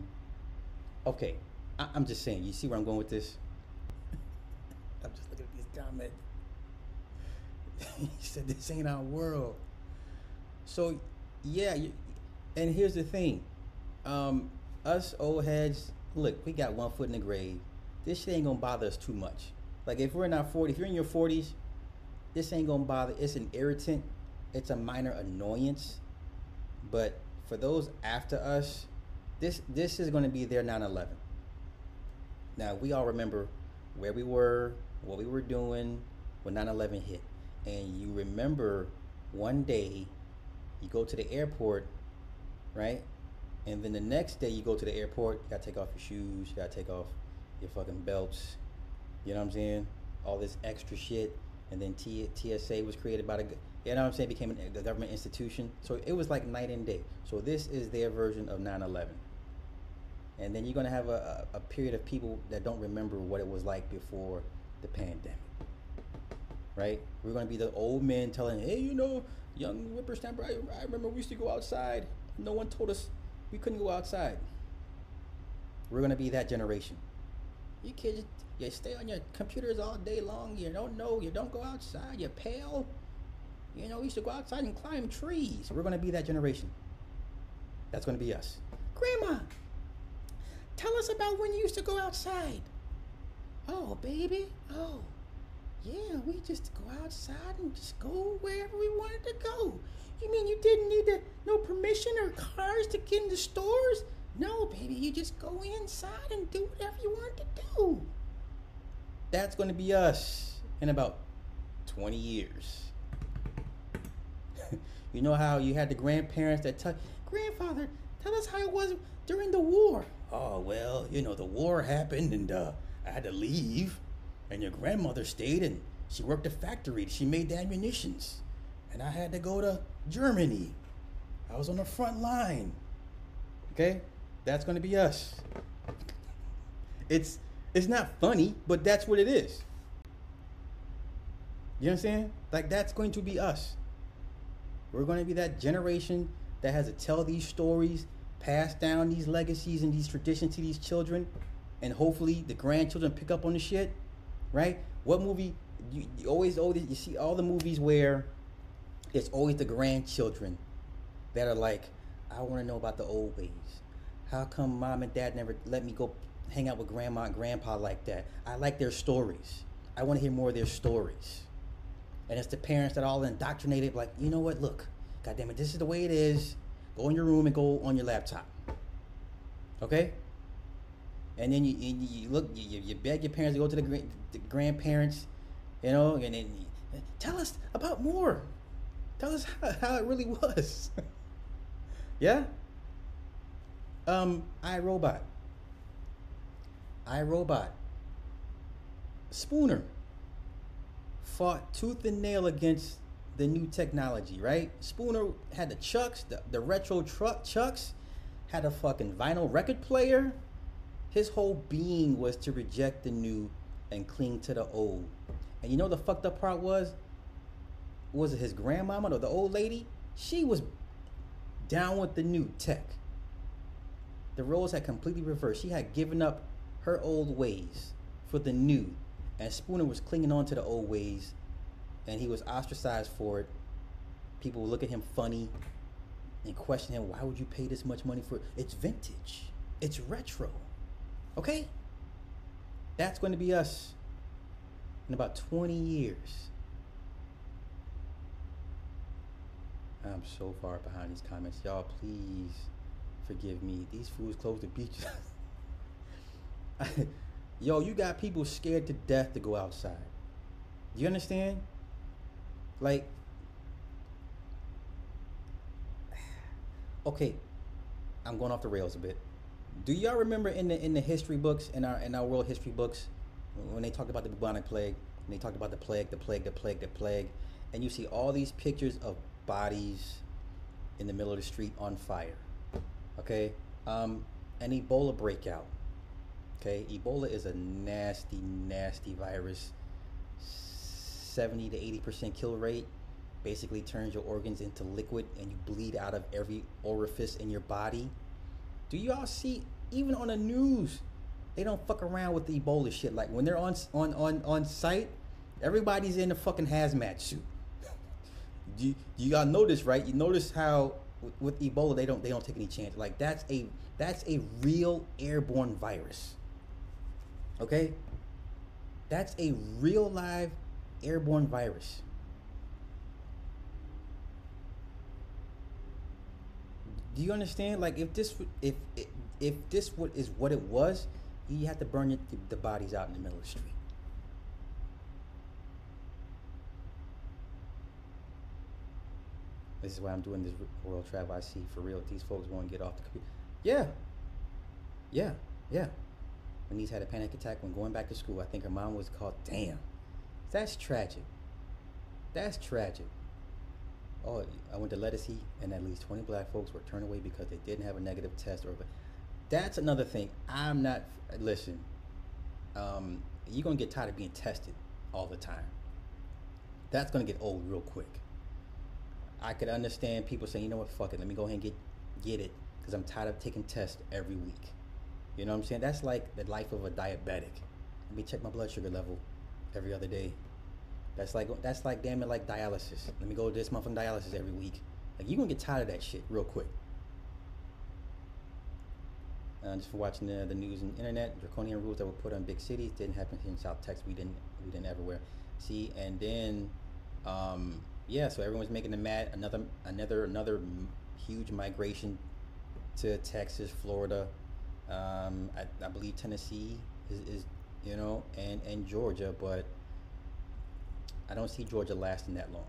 Okay. I, I'm just saying, you see where I'm going with this? I'm just looking at these comments. he said this ain't our world. So yeah, you, and here's the thing. Um, us old heads, look, we got one foot in the grave. This shit ain't gonna bother us too much. Like if we're in our 40s, if you're in your 40s, this ain't gonna bother. It's an irritant. It's a minor annoyance. But for those after us, this this is gonna be their 9/11. Now we all remember where we were, what we were doing when 9/11 hit, and you remember one day you go to the airport, right? And then the next day you go to the airport, you gotta take off your shoes, you gotta take off your fucking belts. You know what I'm saying? All this extra shit. And then T- TSA was created by the, you know what I'm saying? Became a government institution. So it was like night and day. So this is their version of 9 11. And then you're gonna have a, a, period of people that don't remember what it was like before the pandemic. Right? We're gonna be the old men telling, hey, you know, young whippersnapper, I, I remember we used to go outside. No one told us we couldn't go outside. We're gonna be that generation. You kids, you stay on your computers all day long. You don't know. You don't go outside. You're pale. You know, we used to go outside and climb trees. We're gonna be that generation. That's gonna be us. Grandma, tell us about when you used to go outside. Oh, baby. Oh, yeah. We just go outside and just go wherever we wanted to go. You mean you didn't need the, no permission or cars to get in the stores? No, baby. You just go inside and do whatever you want to do. That's going to be us in about 20 years. you know how you had the grandparents that tell grandfather, tell us how it was during the war. Oh well, you know the war happened and uh, I had to leave, and your grandmother stayed and she worked a factory. She made the ammunitions, and I had to go to Germany. I was on the front line. Okay, that's gonna be us. It's it's not funny, but that's what it is. You understand? Like that's going to be us. We're going to be that generation that has to tell these stories, pass down these legacies and these traditions to these children, and hopefully the grandchildren pick up on the shit, right? What movie? You, you always, always, you see all the movies where it's always the grandchildren that are like, I want to know about the old ways. How come mom and dad never let me go hang out with grandma and grandpa like that? I like their stories. I want to hear more of their stories. And it's the parents that all indoctrinated, like, you know what, look, God damn it, this is the way it is. Go in your room and go on your laptop. Okay? And then you, you, you look, you, you beg your parents to go to the, the grandparents, you know, and then you, tell us about more. Tell us how, it really was. yeah? Um, iRobot. iRobot. Spooner fought tooth and nail against the new technology, right? Spooner had the Chucks, the, the retro truck Chucks, had a fucking vinyl record player. His whole being was to reject the new and cling to the old. And you know the fucked up part was? Was it his grandmama or the old lady? She was down with the new tech. The roles had completely reversed. She had given up her old ways for the new. And Spooner was clinging on to the old ways and he was ostracized for it. People would look at him funny and question him, why would you pay this much money for it? It's vintage. It's retro. Okay? That's going to be us in about 20 years. I'm so far behind these comments. Y'all, please forgive me. These fools close the beaches. Yo, you got people scared to death to go outside. You understand? Like, okay, I'm going off the rails a bit. Do y'all remember in the in the history books in our in our world history books when they talked about the bubonic plague and they talked about the plague, the plague, the plague, the plague, and you see all these pictures of bodies in the middle of the street on fire. Okay, um, an Ebola breakout. Okay, Ebola is a nasty, nasty virus. 70 to 80% kill rate basically turns your organs into liquid and you bleed out of every orifice in your body. Do you all see even on the news they don't fuck around with the Ebola shit like when they're on on on on site everybody's in a fucking hazmat suit. Do, you, do you all notice right? You notice how with, Ebola they don't they don't take any chance. Like that's a that's a real airborne virus. Okay? That's a real live airborne virus. Do you understand? Like, if this, if if, if this what is what it was, you have to burn the bodies out in the middle of the street. This is why I'm doing this world travel. I see for real. These folks want to get off the computer. Yeah, yeah, yeah. When niece had a panic attack when going back to school, I think her mom was called. Damn, that's tragic. That's tragic. Oh, I went to Lettucey, and at least 20 black folks were turned away because they didn't have a negative test. Or, that's another thing. I'm not. Listen, um, you're gonna get tired of being tested all the time. That's gonna get old real quick. I could understand people saying, you know what, fuck it, let me go ahead and get get it because I'm tired of taking tests every week. You know what I'm saying? That's like the life of a diabetic. Let me check my blood sugar level every other day. That's like that's like damn it like dialysis. Let me go this month on dialysis every week. Like you gonna get tired of that shit real quick. Uh, just for watching the, the news and internet, draconian rules that were put on big cities didn't happen in South Texas. We didn't we didn't everywhere. See, and then um, yeah, so everyone's making the mad another another another huge migration to Texas, Florida, um, I, I, believe Tennessee is, is, you know, and, and Georgia, but I don't see Georgia lasting that long.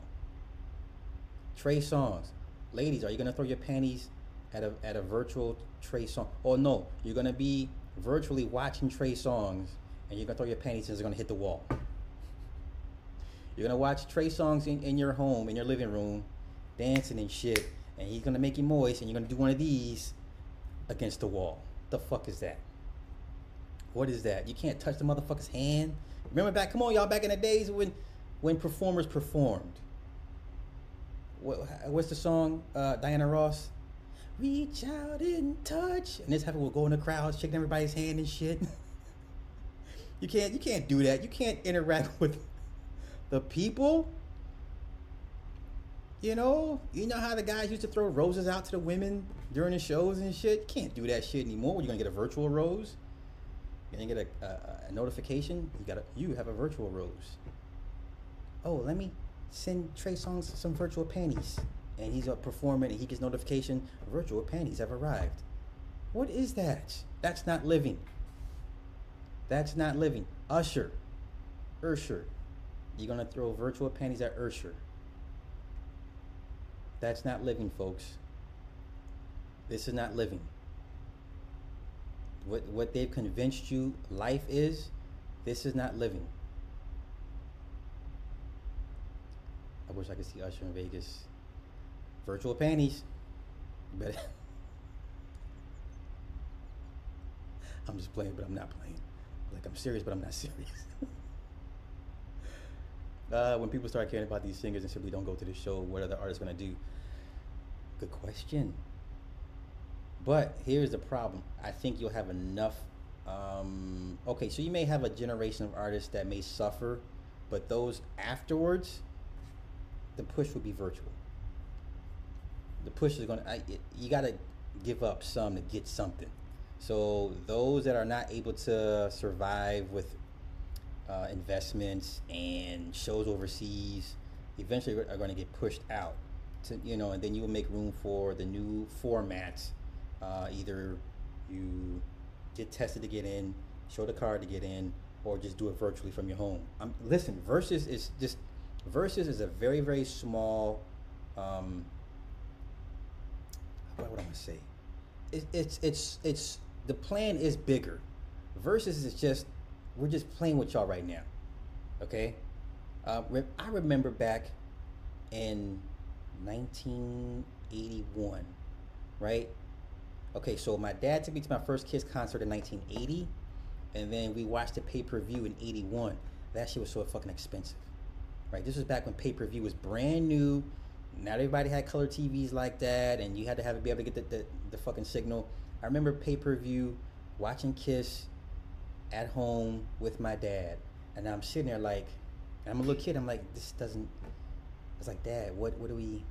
Trey Songz, ladies, are you gonna throw your panties at a at a virtual Trey Song? Oh no, you're gonna be virtually watching Trey Songz, and you're gonna throw your panties and it's gonna hit the wall. You're gonna watch Trey Songz in, in your home, in your living room, dancing and shit, and he's gonna make you moist, and you're gonna do one of these against the wall. The fuck is that? What is that? You can't touch the motherfucker's hand. Remember back? Come on, y'all. Back in the days when, when performers performed. What, what's the song? Uh, Diana Ross. Reach out and touch, and this happened. We'll go in the crowd, shaking everybody's hand and shit. you can't. You can't do that. You can't interact with the people. You know, you know how the guys used to throw roses out to the women during the shows and shit. Can't do that shit anymore. You're gonna get a virtual rose. You're gonna get a, a, a notification. You got you have a virtual rose. Oh, let me send Trey Songz some virtual panties, and he's a performing, and he gets notification. Virtual panties have arrived. What is that? That's not living. That's not living. Usher, Usher, you're gonna throw virtual panties at Usher. That's not living, folks. This is not living. What what they've convinced you life is, this is not living. I wish I could see Usher in Vegas. Virtual panties. Better. I'm just playing, but I'm not playing. Like I'm serious, but I'm not serious. Uh, when people start caring about these singers and simply don't go to the show, what are the artists going to do? Good question. But here's the problem. I think you'll have enough. Um, okay, so you may have a generation of artists that may suffer, but those afterwards, the push will be virtual. The push is going to, you got to give up some to get something. So those that are not able to survive with uh, investments and shows overseas eventually are going to get pushed out to you know and then you will make room for the new formats. Uh, either you get tested to get in show the card to get in or just do it virtually from your home. Um, listen Verzuz is just Verzuz is a very very small um, what would i say? It, it's it's it's the plan is bigger. Verzuz is just we're just playing with y'all right now. Okay? Uh, I remember back in 1981, right? Okay, so my dad took me to my first Kiss concert in 1980, and then we watched the pay per view in '81. That shit was so fucking expensive, right? This was back when pay per view was brand new. Not everybody had color TVs like that, and you had to have it be able to get the, the, the fucking signal. I remember pay per view watching Kiss at home with my dad, and I'm sitting there like, I'm a little kid. I'm like, this doesn't. I was like, Dad, what what do we?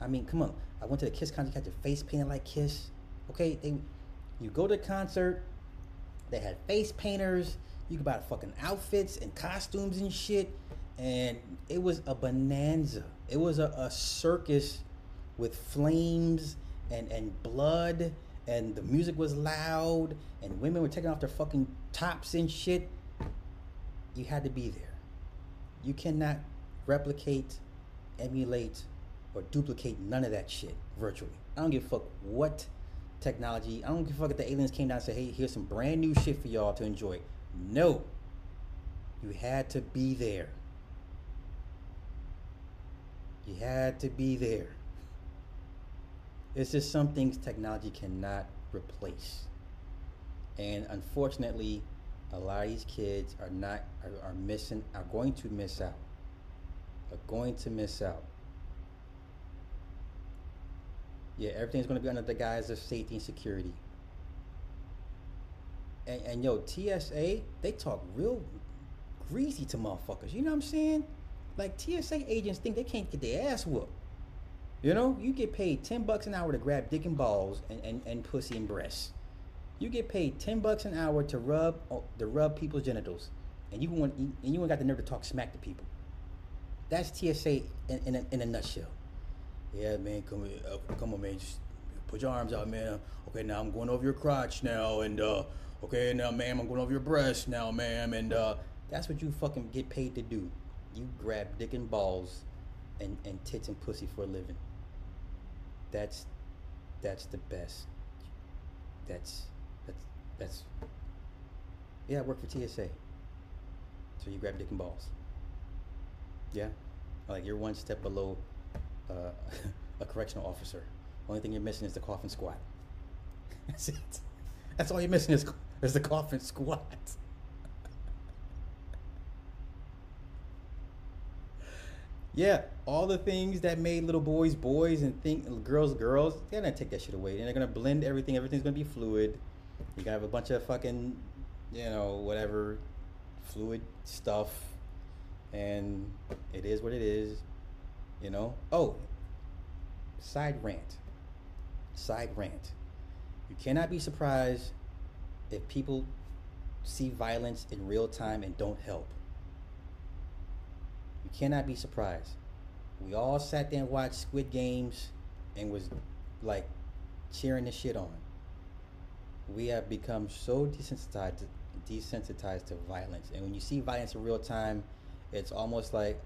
I mean, come on. I went to the Kiss concert, got your face painted like Kiss. Okay, they, you go to the concert, they had face painters. You could buy fucking outfits and costumes and shit, and it was a bonanza. It was a, a circus with flames and and blood, and the music was loud, and women were taking off their fucking tops and shit. You had to be there. You cannot replicate, emulate, or duplicate none of that shit virtually. I don't give a fuck what technology. I don't give a fuck if the aliens came down and said, hey, here's some brand new shit for y'all to enjoy. No. You had to be there. You had to be there. It's just some things technology cannot replace. And unfortunately, a lot of these kids are not are, are missing are going to miss out. Are going to miss out. Yeah, everything's going to be under the guise of safety and security. And, and yo, TSA, they talk real greasy to motherfuckers. You know what I'm saying? Like TSA agents think they can't get their ass whooped. You know, you get paid ten bucks an hour to grab dick and balls and, and, and pussy and breasts. You get paid ten bucks an hour to rub to rub people's genitals, and you want and you ain't got the nerve to talk smack to people. That's TSA in, in, a, in a nutshell. Yeah, man, come uh, come on, man, just put your arms out, man. Okay, now I'm going over your crotch now, and uh, okay, now, ma'am, I'm going over your breast now, ma'am, and uh, that's what you fucking get paid to do. You grab dick and balls, and and tits and pussy for a living. That's that's the best. That's that's that's yeah, I work for TSA. So you grab dick and balls. Yeah? Like you're one step below uh, a correctional officer. Only thing you're missing is the coffin squat. That's it. That's all you're missing is, is the coffin squat. Yeah, all the things that made little boys boys and think girls girls, they're gonna take that shit away. And they're gonna blend everything. Everything's gonna be fluid. You gotta have a bunch of fucking, you know, whatever, fluid stuff, and it is what it is. You know. Oh, side rant. Side rant. You cannot be surprised if people see violence in real time and don't help. Cannot be surprised. We all sat there and watched Squid Games and was like cheering the shit on. We have become so desensitized desensitized to violence. And when you see violence in real time, it's almost like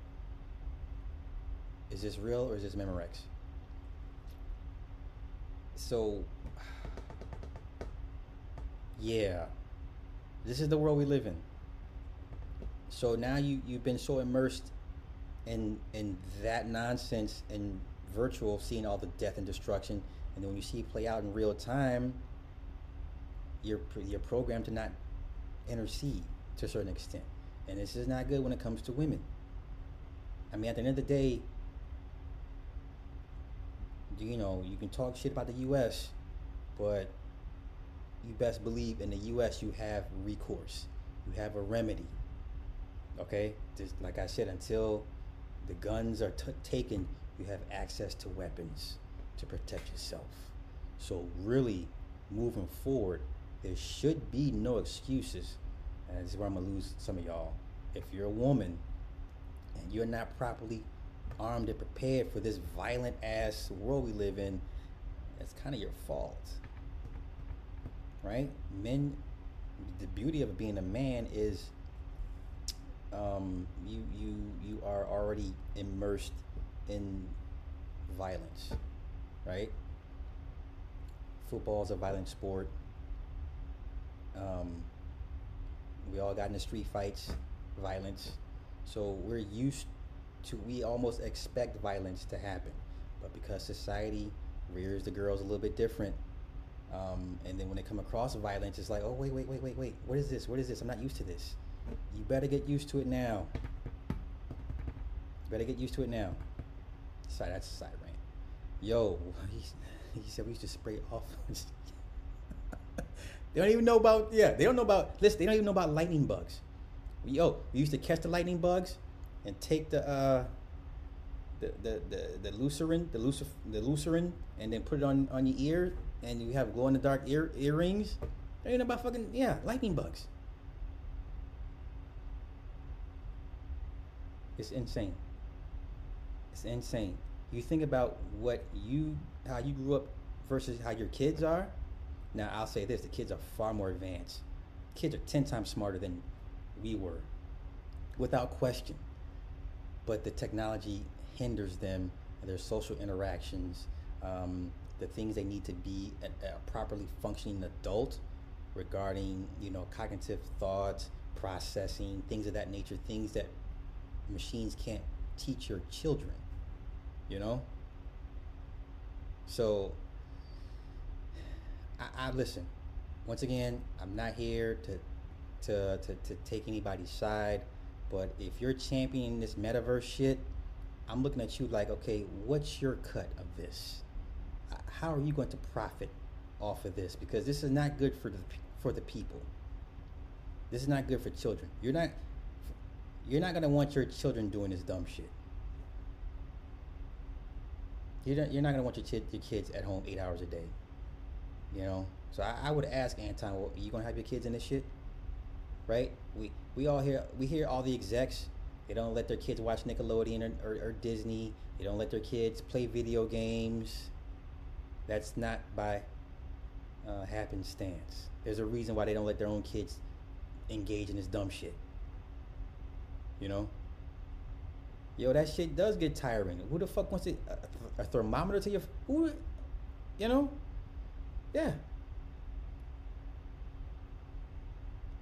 is this real or is this Memorex? So yeah. This is the world we live in. So now you, you've been so immersed in in that nonsense and virtual, seeing all the death and destruction, and then when you see it play out in real time, you're you're programmed to not intercede to a certain extent, and this is not good when it comes to women. I mean, at the end of the day, you know, you can talk shit about the U.S., but you best believe in the U.S. you have recourse, you have a remedy. Okay, just like I said, until the guns are t- taken, you have access to weapons to protect yourself. So really, moving forward, there should be no excuses. And this is where I'm gonna lose some of y'all. If you're a woman and you're not properly armed and prepared for this violent ass world we live in, that's kind of your fault. Right? Men, the beauty of being a man is um, you you you are already immersed in violence, right? Football is a violent sport. Um, we all got into street fights, violence, so we're used to. We almost expect violence to happen, but because society rears the girls a little bit different, Um, and then when they come across violence, it's like, oh wait, wait, wait, wait, wait. What is this? What is this? I'm not used to this. You better get used to it now. You better get used to it now. Sorry, that's a side rant. Yo, he, said we used to spray off. they don't even know about yeah. They don't know about listen. They don't even know about lightning bugs. Yo, we used to catch the lightning bugs and take the uh, the the the, the lucerne, the lucif, the lucerne, and then put it on on your ear, and you have glow in the dark ear earrings. They ain't know about fucking yeah, lightning bugs. It's insane. It's insane. You think about what you how you grew up versus how your kids are. Now I'll say this: the kids are far more advanced. Kids are ten times smarter than we were, without question. But the technology hinders them their social interactions, um, the things they need to be a, a properly functioning adult regarding you know cognitive thoughts, processing, things of that nature, things that machines can't teach your children. You know. So I, I listen. Once again, I'm not here to to, to, to take anybody's side. But if you're championing this metaverse shit, I'm looking at you like, okay, what's your cut of this? Uh, How are you going to profit off of this? Because this is not good for the for the people. This is not good for children. You're not you're not gonna want your children doing this dumb shit. You're not, you're not gonna want your, kid, your kids at home eight hours a day. You know, so I, I would ask Anton, well, you gonna have your kids in this shit? right? We we all hear we hear all the execs. They don't let their kids watch Nickelodeon or, or, or Disney. They don't let their kids play video games. That's not by uh, happenstance. There's a reason why they don't let their own kids engage in this dumb shit. You know? Yo, that shit does get tiring. Who the fuck wants it? A, a thermometer to your. Who? You know? Yeah.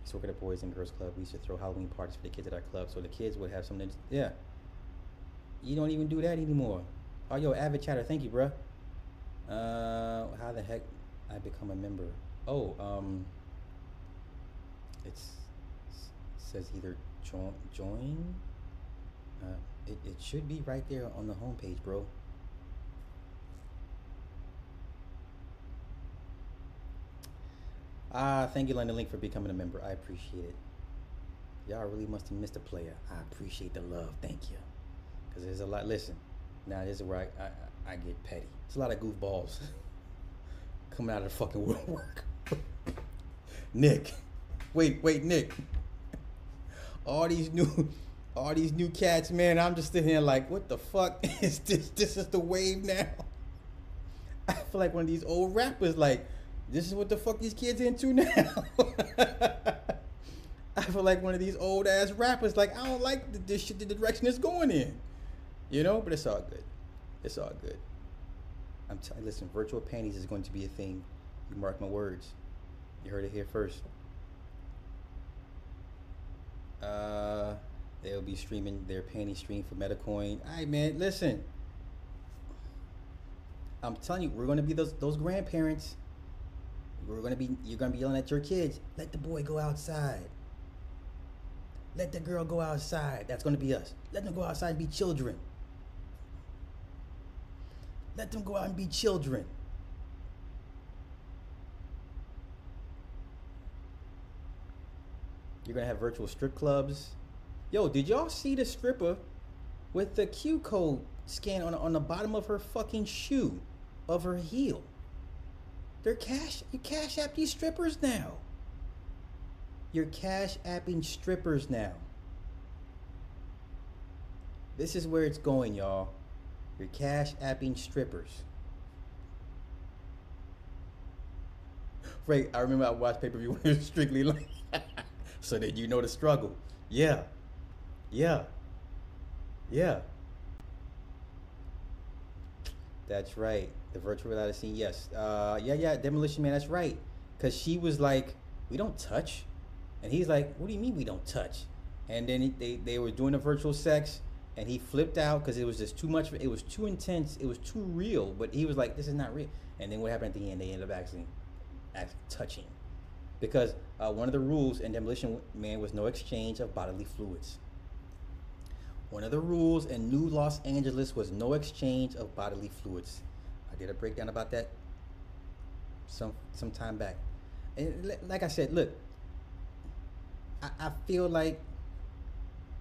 used to work at a boys and girls club. We used to throw Halloween parties for the kids at our club, so the kids would have something. To, yeah. You don't even do that anymore. Oh, yo, avid chatter. Thank you, bruh. Uh, how the heck I become a member? Oh, um, it's says either join, join. Uh, it, it should be right there on the homepage, bro. Ah, thank you, London Link, for becoming a member. I appreciate it. Y'all really must have missed a player. I appreciate the love. Thank you. Because there's a lot. Listen, now this is where I, I, I get petty. It's a lot of goofballs coming out of the fucking woodwork. Nick. Wait, wait, Nick. All these new all these new cats, man, I'm just sitting here like, what the fuck is this? This is the wave now. I feel like one of these old rappers, like, this is what the fuck these kids into now. I feel like one of these old ass rappers. Like I don't like the, this shit, the direction it's going in. You know, but it's all good. It's all good. I'm telling. Listen, virtual panties is going to be a thing. You mark my words. You heard it here first. Uh, they'll be streaming their panty stream for Metacoin. All right, man. Listen. I'm telling you, we're to be those those grandparents we're gonna be you're gonna be yelling at your kids, let the boy go outside. Let the girl go outside. That's gonna be us. Let them go outside and be children. Let them go out and be children. You're gonna have virtual strip clubs. Yo, did y'all see the stripper with the Q code scan on on the bottom of her fucking shoe, of her heel? They're cash you cash app these strippers now. You're cash apping strippers now. This is where it's going, y'all. You're cash apping strippers. Right, I remember I watched pay per view when it was strictly like, so that you know the struggle. Yeah, yeah, yeah. That's right. The virtual reality scene, yes. Uh, yeah, yeah, Demolition Man, that's right. Because she was like, we don't touch. And he's like, what do you mean we don't touch? And then he, they, they were doing the virtual sex, and he flipped out because it was just too much. It was too intense. It was too real. But he was like, this is not real. And then what happened at the end? They ended up actually actually touching, because uh, one of the rules in Demolition Man was no exchange of bodily fluids. One of the rules in New Los Angeles was no exchange of bodily fluids. I did a breakdown about that some some time back. And like I said, look, I, I feel like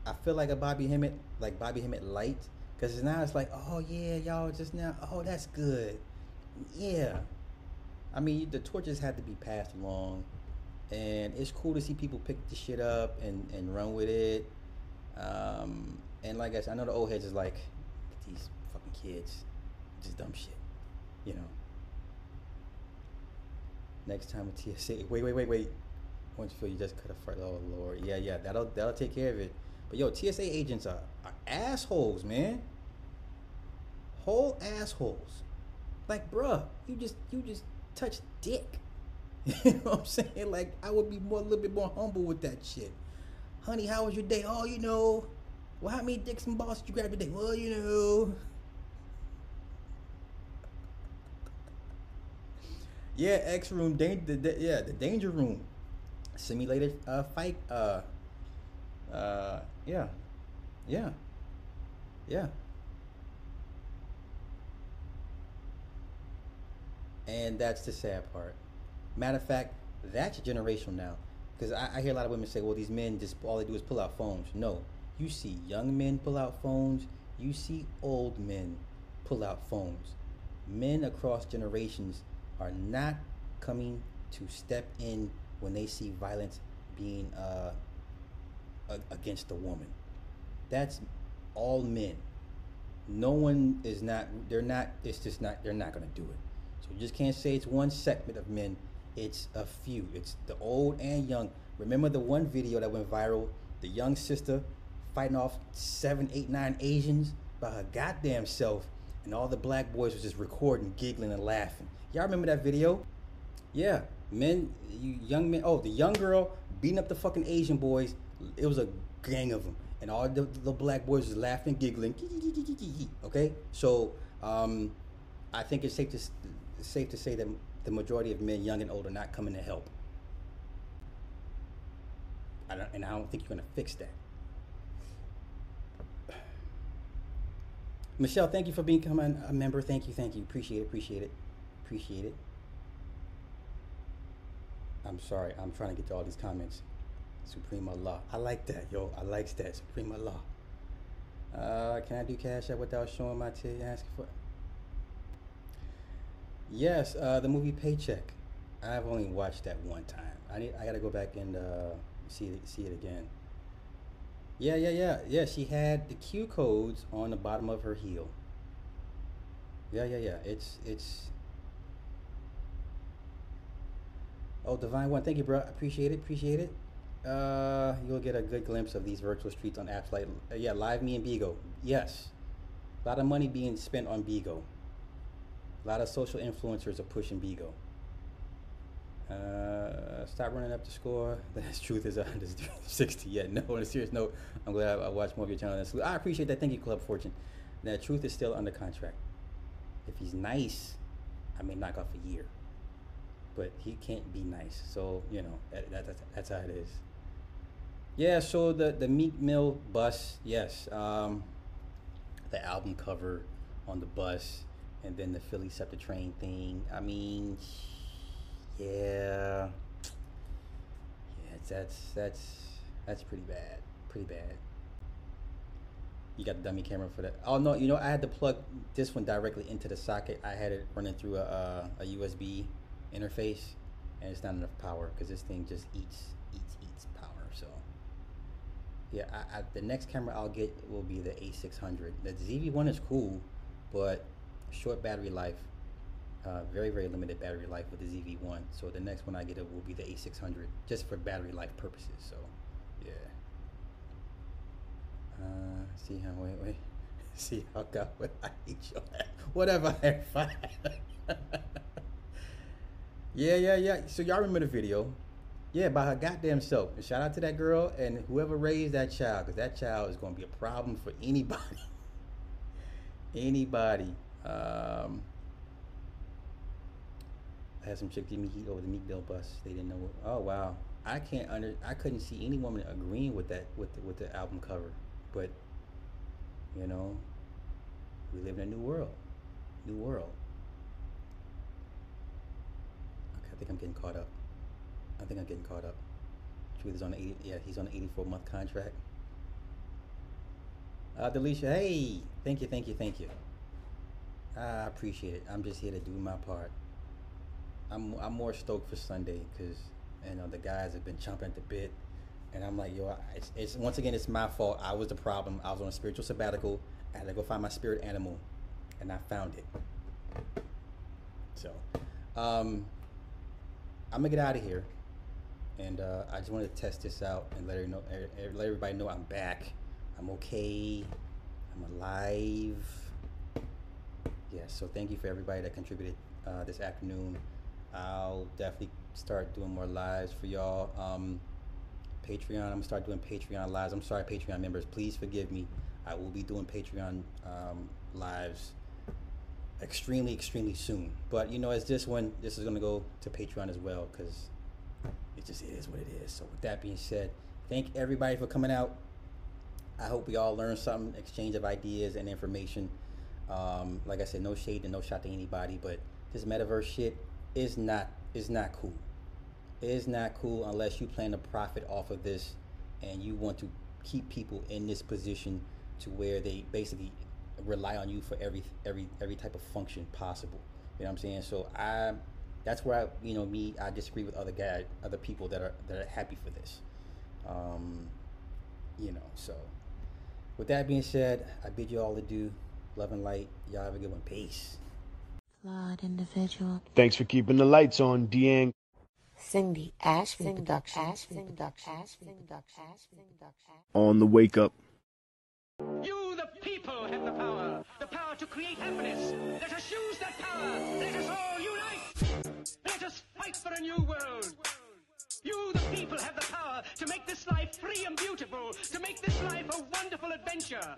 I feel like a Bobby Hemmitt, like Bobby Hemmitt light, because now it's like, oh yeah, y'all just now, oh that's good, yeah. I mean, the torches had to be passed along, and it's cool to see people pick the shit up and and run with it. Um, and like I said, I know the old heads is like these fucking kids, just dumb shit, you know. Next time with TSA, wait, wait, wait, wait. Once you feel you just cut a fart, oh lord, yeah, yeah, that'll that'll take care of it. But yo, TSA agents are, are assholes, man. Whole assholes. Like, bruh, you just you just touched dick. you know what I'm saying? Like, I would be more a little bit more humble with that shit. Honey, how was your day? Oh, you know. Well, how many dicks and balls did you grab today? Well, you know. Yeah, X room, dan- the, the, yeah, the danger room, simulated uh, fight. Uh, uh, yeah, yeah, yeah. And that's the sad part. Matter of fact, that's generational now. Because I, I hear a lot of women say, well, these men just all they do is pull out phones. No, you see young men pull out phones. You see old men pull out phones. Men across generations are not coming to step in when they see violence being uh, against a woman. That's all men. No one is not. They're not. It's just not. They're not going to do it. So you just can't say it's one segment of men. It's a few. It's the old and young. Remember the one video that went viral? The young sister fighting off seven, eight, nine Asians by her goddamn self, and all the black boys was just recording, giggling, and laughing. Y'all remember that video? Yeah, men, you young men. Oh, the young girl beating up the fucking Asian boys. It was a gang of them, and all the, the black boys was laughing, giggling. Okay, so um, I think it's safe to safe to say that the majority of men, young and old, are not coming to help. I and I don't think you're gonna fix that. Michelle, thank you for becoming a member. Thank you, thank you. Appreciate it, appreciate it, appreciate it. I'm sorry, I'm trying to get to all these comments. Supreme Allah. I like that, yo. I likes that. Supreme Allah. Uh, can I do cash app without showing my titty asking for Yes, uh, the movie Paycheck. I've only watched that one time. I need I gotta go back and uh, see see it again. Yeah, yeah, yeah, yeah. She had the Q codes on the bottom of her heel. Yeah, yeah, yeah. It's it's. Oh, Divine One, thank you, bro. Appreciate it, appreciate it. Uh, you'll get a good glimpse of these virtual streets on apps like uh, yeah, Live Me and Bigo. Yes, a lot of money being spent on Bigo. A lot of social influencers are pushing Bigo. Uh, stop running up the score. The truth is under 60. Yeah, no, on a serious note, I'm glad I, I watched more of your channel. I appreciate that. Thank you, Club Fortune. Now, truth is still under contract. If he's nice, I may knock off a year. But he can't be nice. So, you know, that, that, that's, that's how it is. Yeah, so the, the Meek Mill bus, yes. Um, the album cover on the bus, and then the Philly SEPTA Train thing. I mean, yeah, yeah, that's that's that's pretty bad, pretty bad. You got the dummy camera for that. Oh no, you know I had to plug this one directly into the socket. I had it running through a uh, a USB interface, and it's not enough power because this thing just eats eats eats power. So yeah, I, I, the next camera I'll get will be the A600. The ZV1 is cool, but short battery life. Uh, very very limited battery life with the ZV1. So the next one I get it will be the A600, just for battery life purposes. So yeah. Uh, see how wait wait. See how God what I hate your ass. Whatever. fine. yeah yeah yeah. So y'all remember the video? Yeah, by her goddamn self. And shout out to that girl and whoever raised that child, because that child is going to be a problem for anybody. anybody. Um, I had some chick give me heat over the Meek Mill bus. They didn't know. What, oh wow, I can't under. I couldn't see any woman agreeing with that with the, with the album cover, but you know, we live in a new world. New world. Okay, I think I'm getting caught up. I think I'm getting caught up. Truth is on the 80, yeah, he's on an 84 month contract. Uh, Delisha, hey, thank you, thank you, thank you. I appreciate it. I'm just here to do my part. I'm I'm more stoked for Sunday because you know the guys have been chomping at the bit, and I'm like, yo, it's, it's once again it's my fault. I was the problem. I was on a spiritual sabbatical. I had to go find my spirit animal, and I found it. So, um, I'm gonna get out of here, and uh, I just wanted to test this out and let her know, er- er- let everybody know I'm back. I'm okay. I'm alive. Yeah. So thank you for everybody that contributed uh, this afternoon. I'll definitely start doing more lives for y'all. Um, Patreon. I'm gonna start doing Patreon lives. I'm sorry, Patreon members. Please forgive me. I will be doing Patreon um, lives extremely, extremely soon. But you know, as this one, this is gonna go to Patreon as well because it just is what it is. So with that being said, thank everybody for coming out. I hope we all learned something, exchange of ideas and information. Um, like I said, no shade and no shot to anybody, but this metaverse shit is not is not cool. It is not cool unless you plan to profit off of this and you want to keep people in this position to where they basically rely on you for every every every type of function possible. You know what I'm saying? So I that's where I you know me I disagree with other guy other people that are that are happy for this. Um, you know, so with that being said, I bid you all adieu. Love and light. Y'all have a good one. Peace. Flawed individual. Thanks for keeping the lights on, Deang. Cindy Ashby Production. On the wake up. You, the people, have the power. The power to create happiness. Let us use that power. Let us all unite. Let us fight for a new world. You, the people, have the power to make this life free and beautiful, to make this life a wonderful adventure.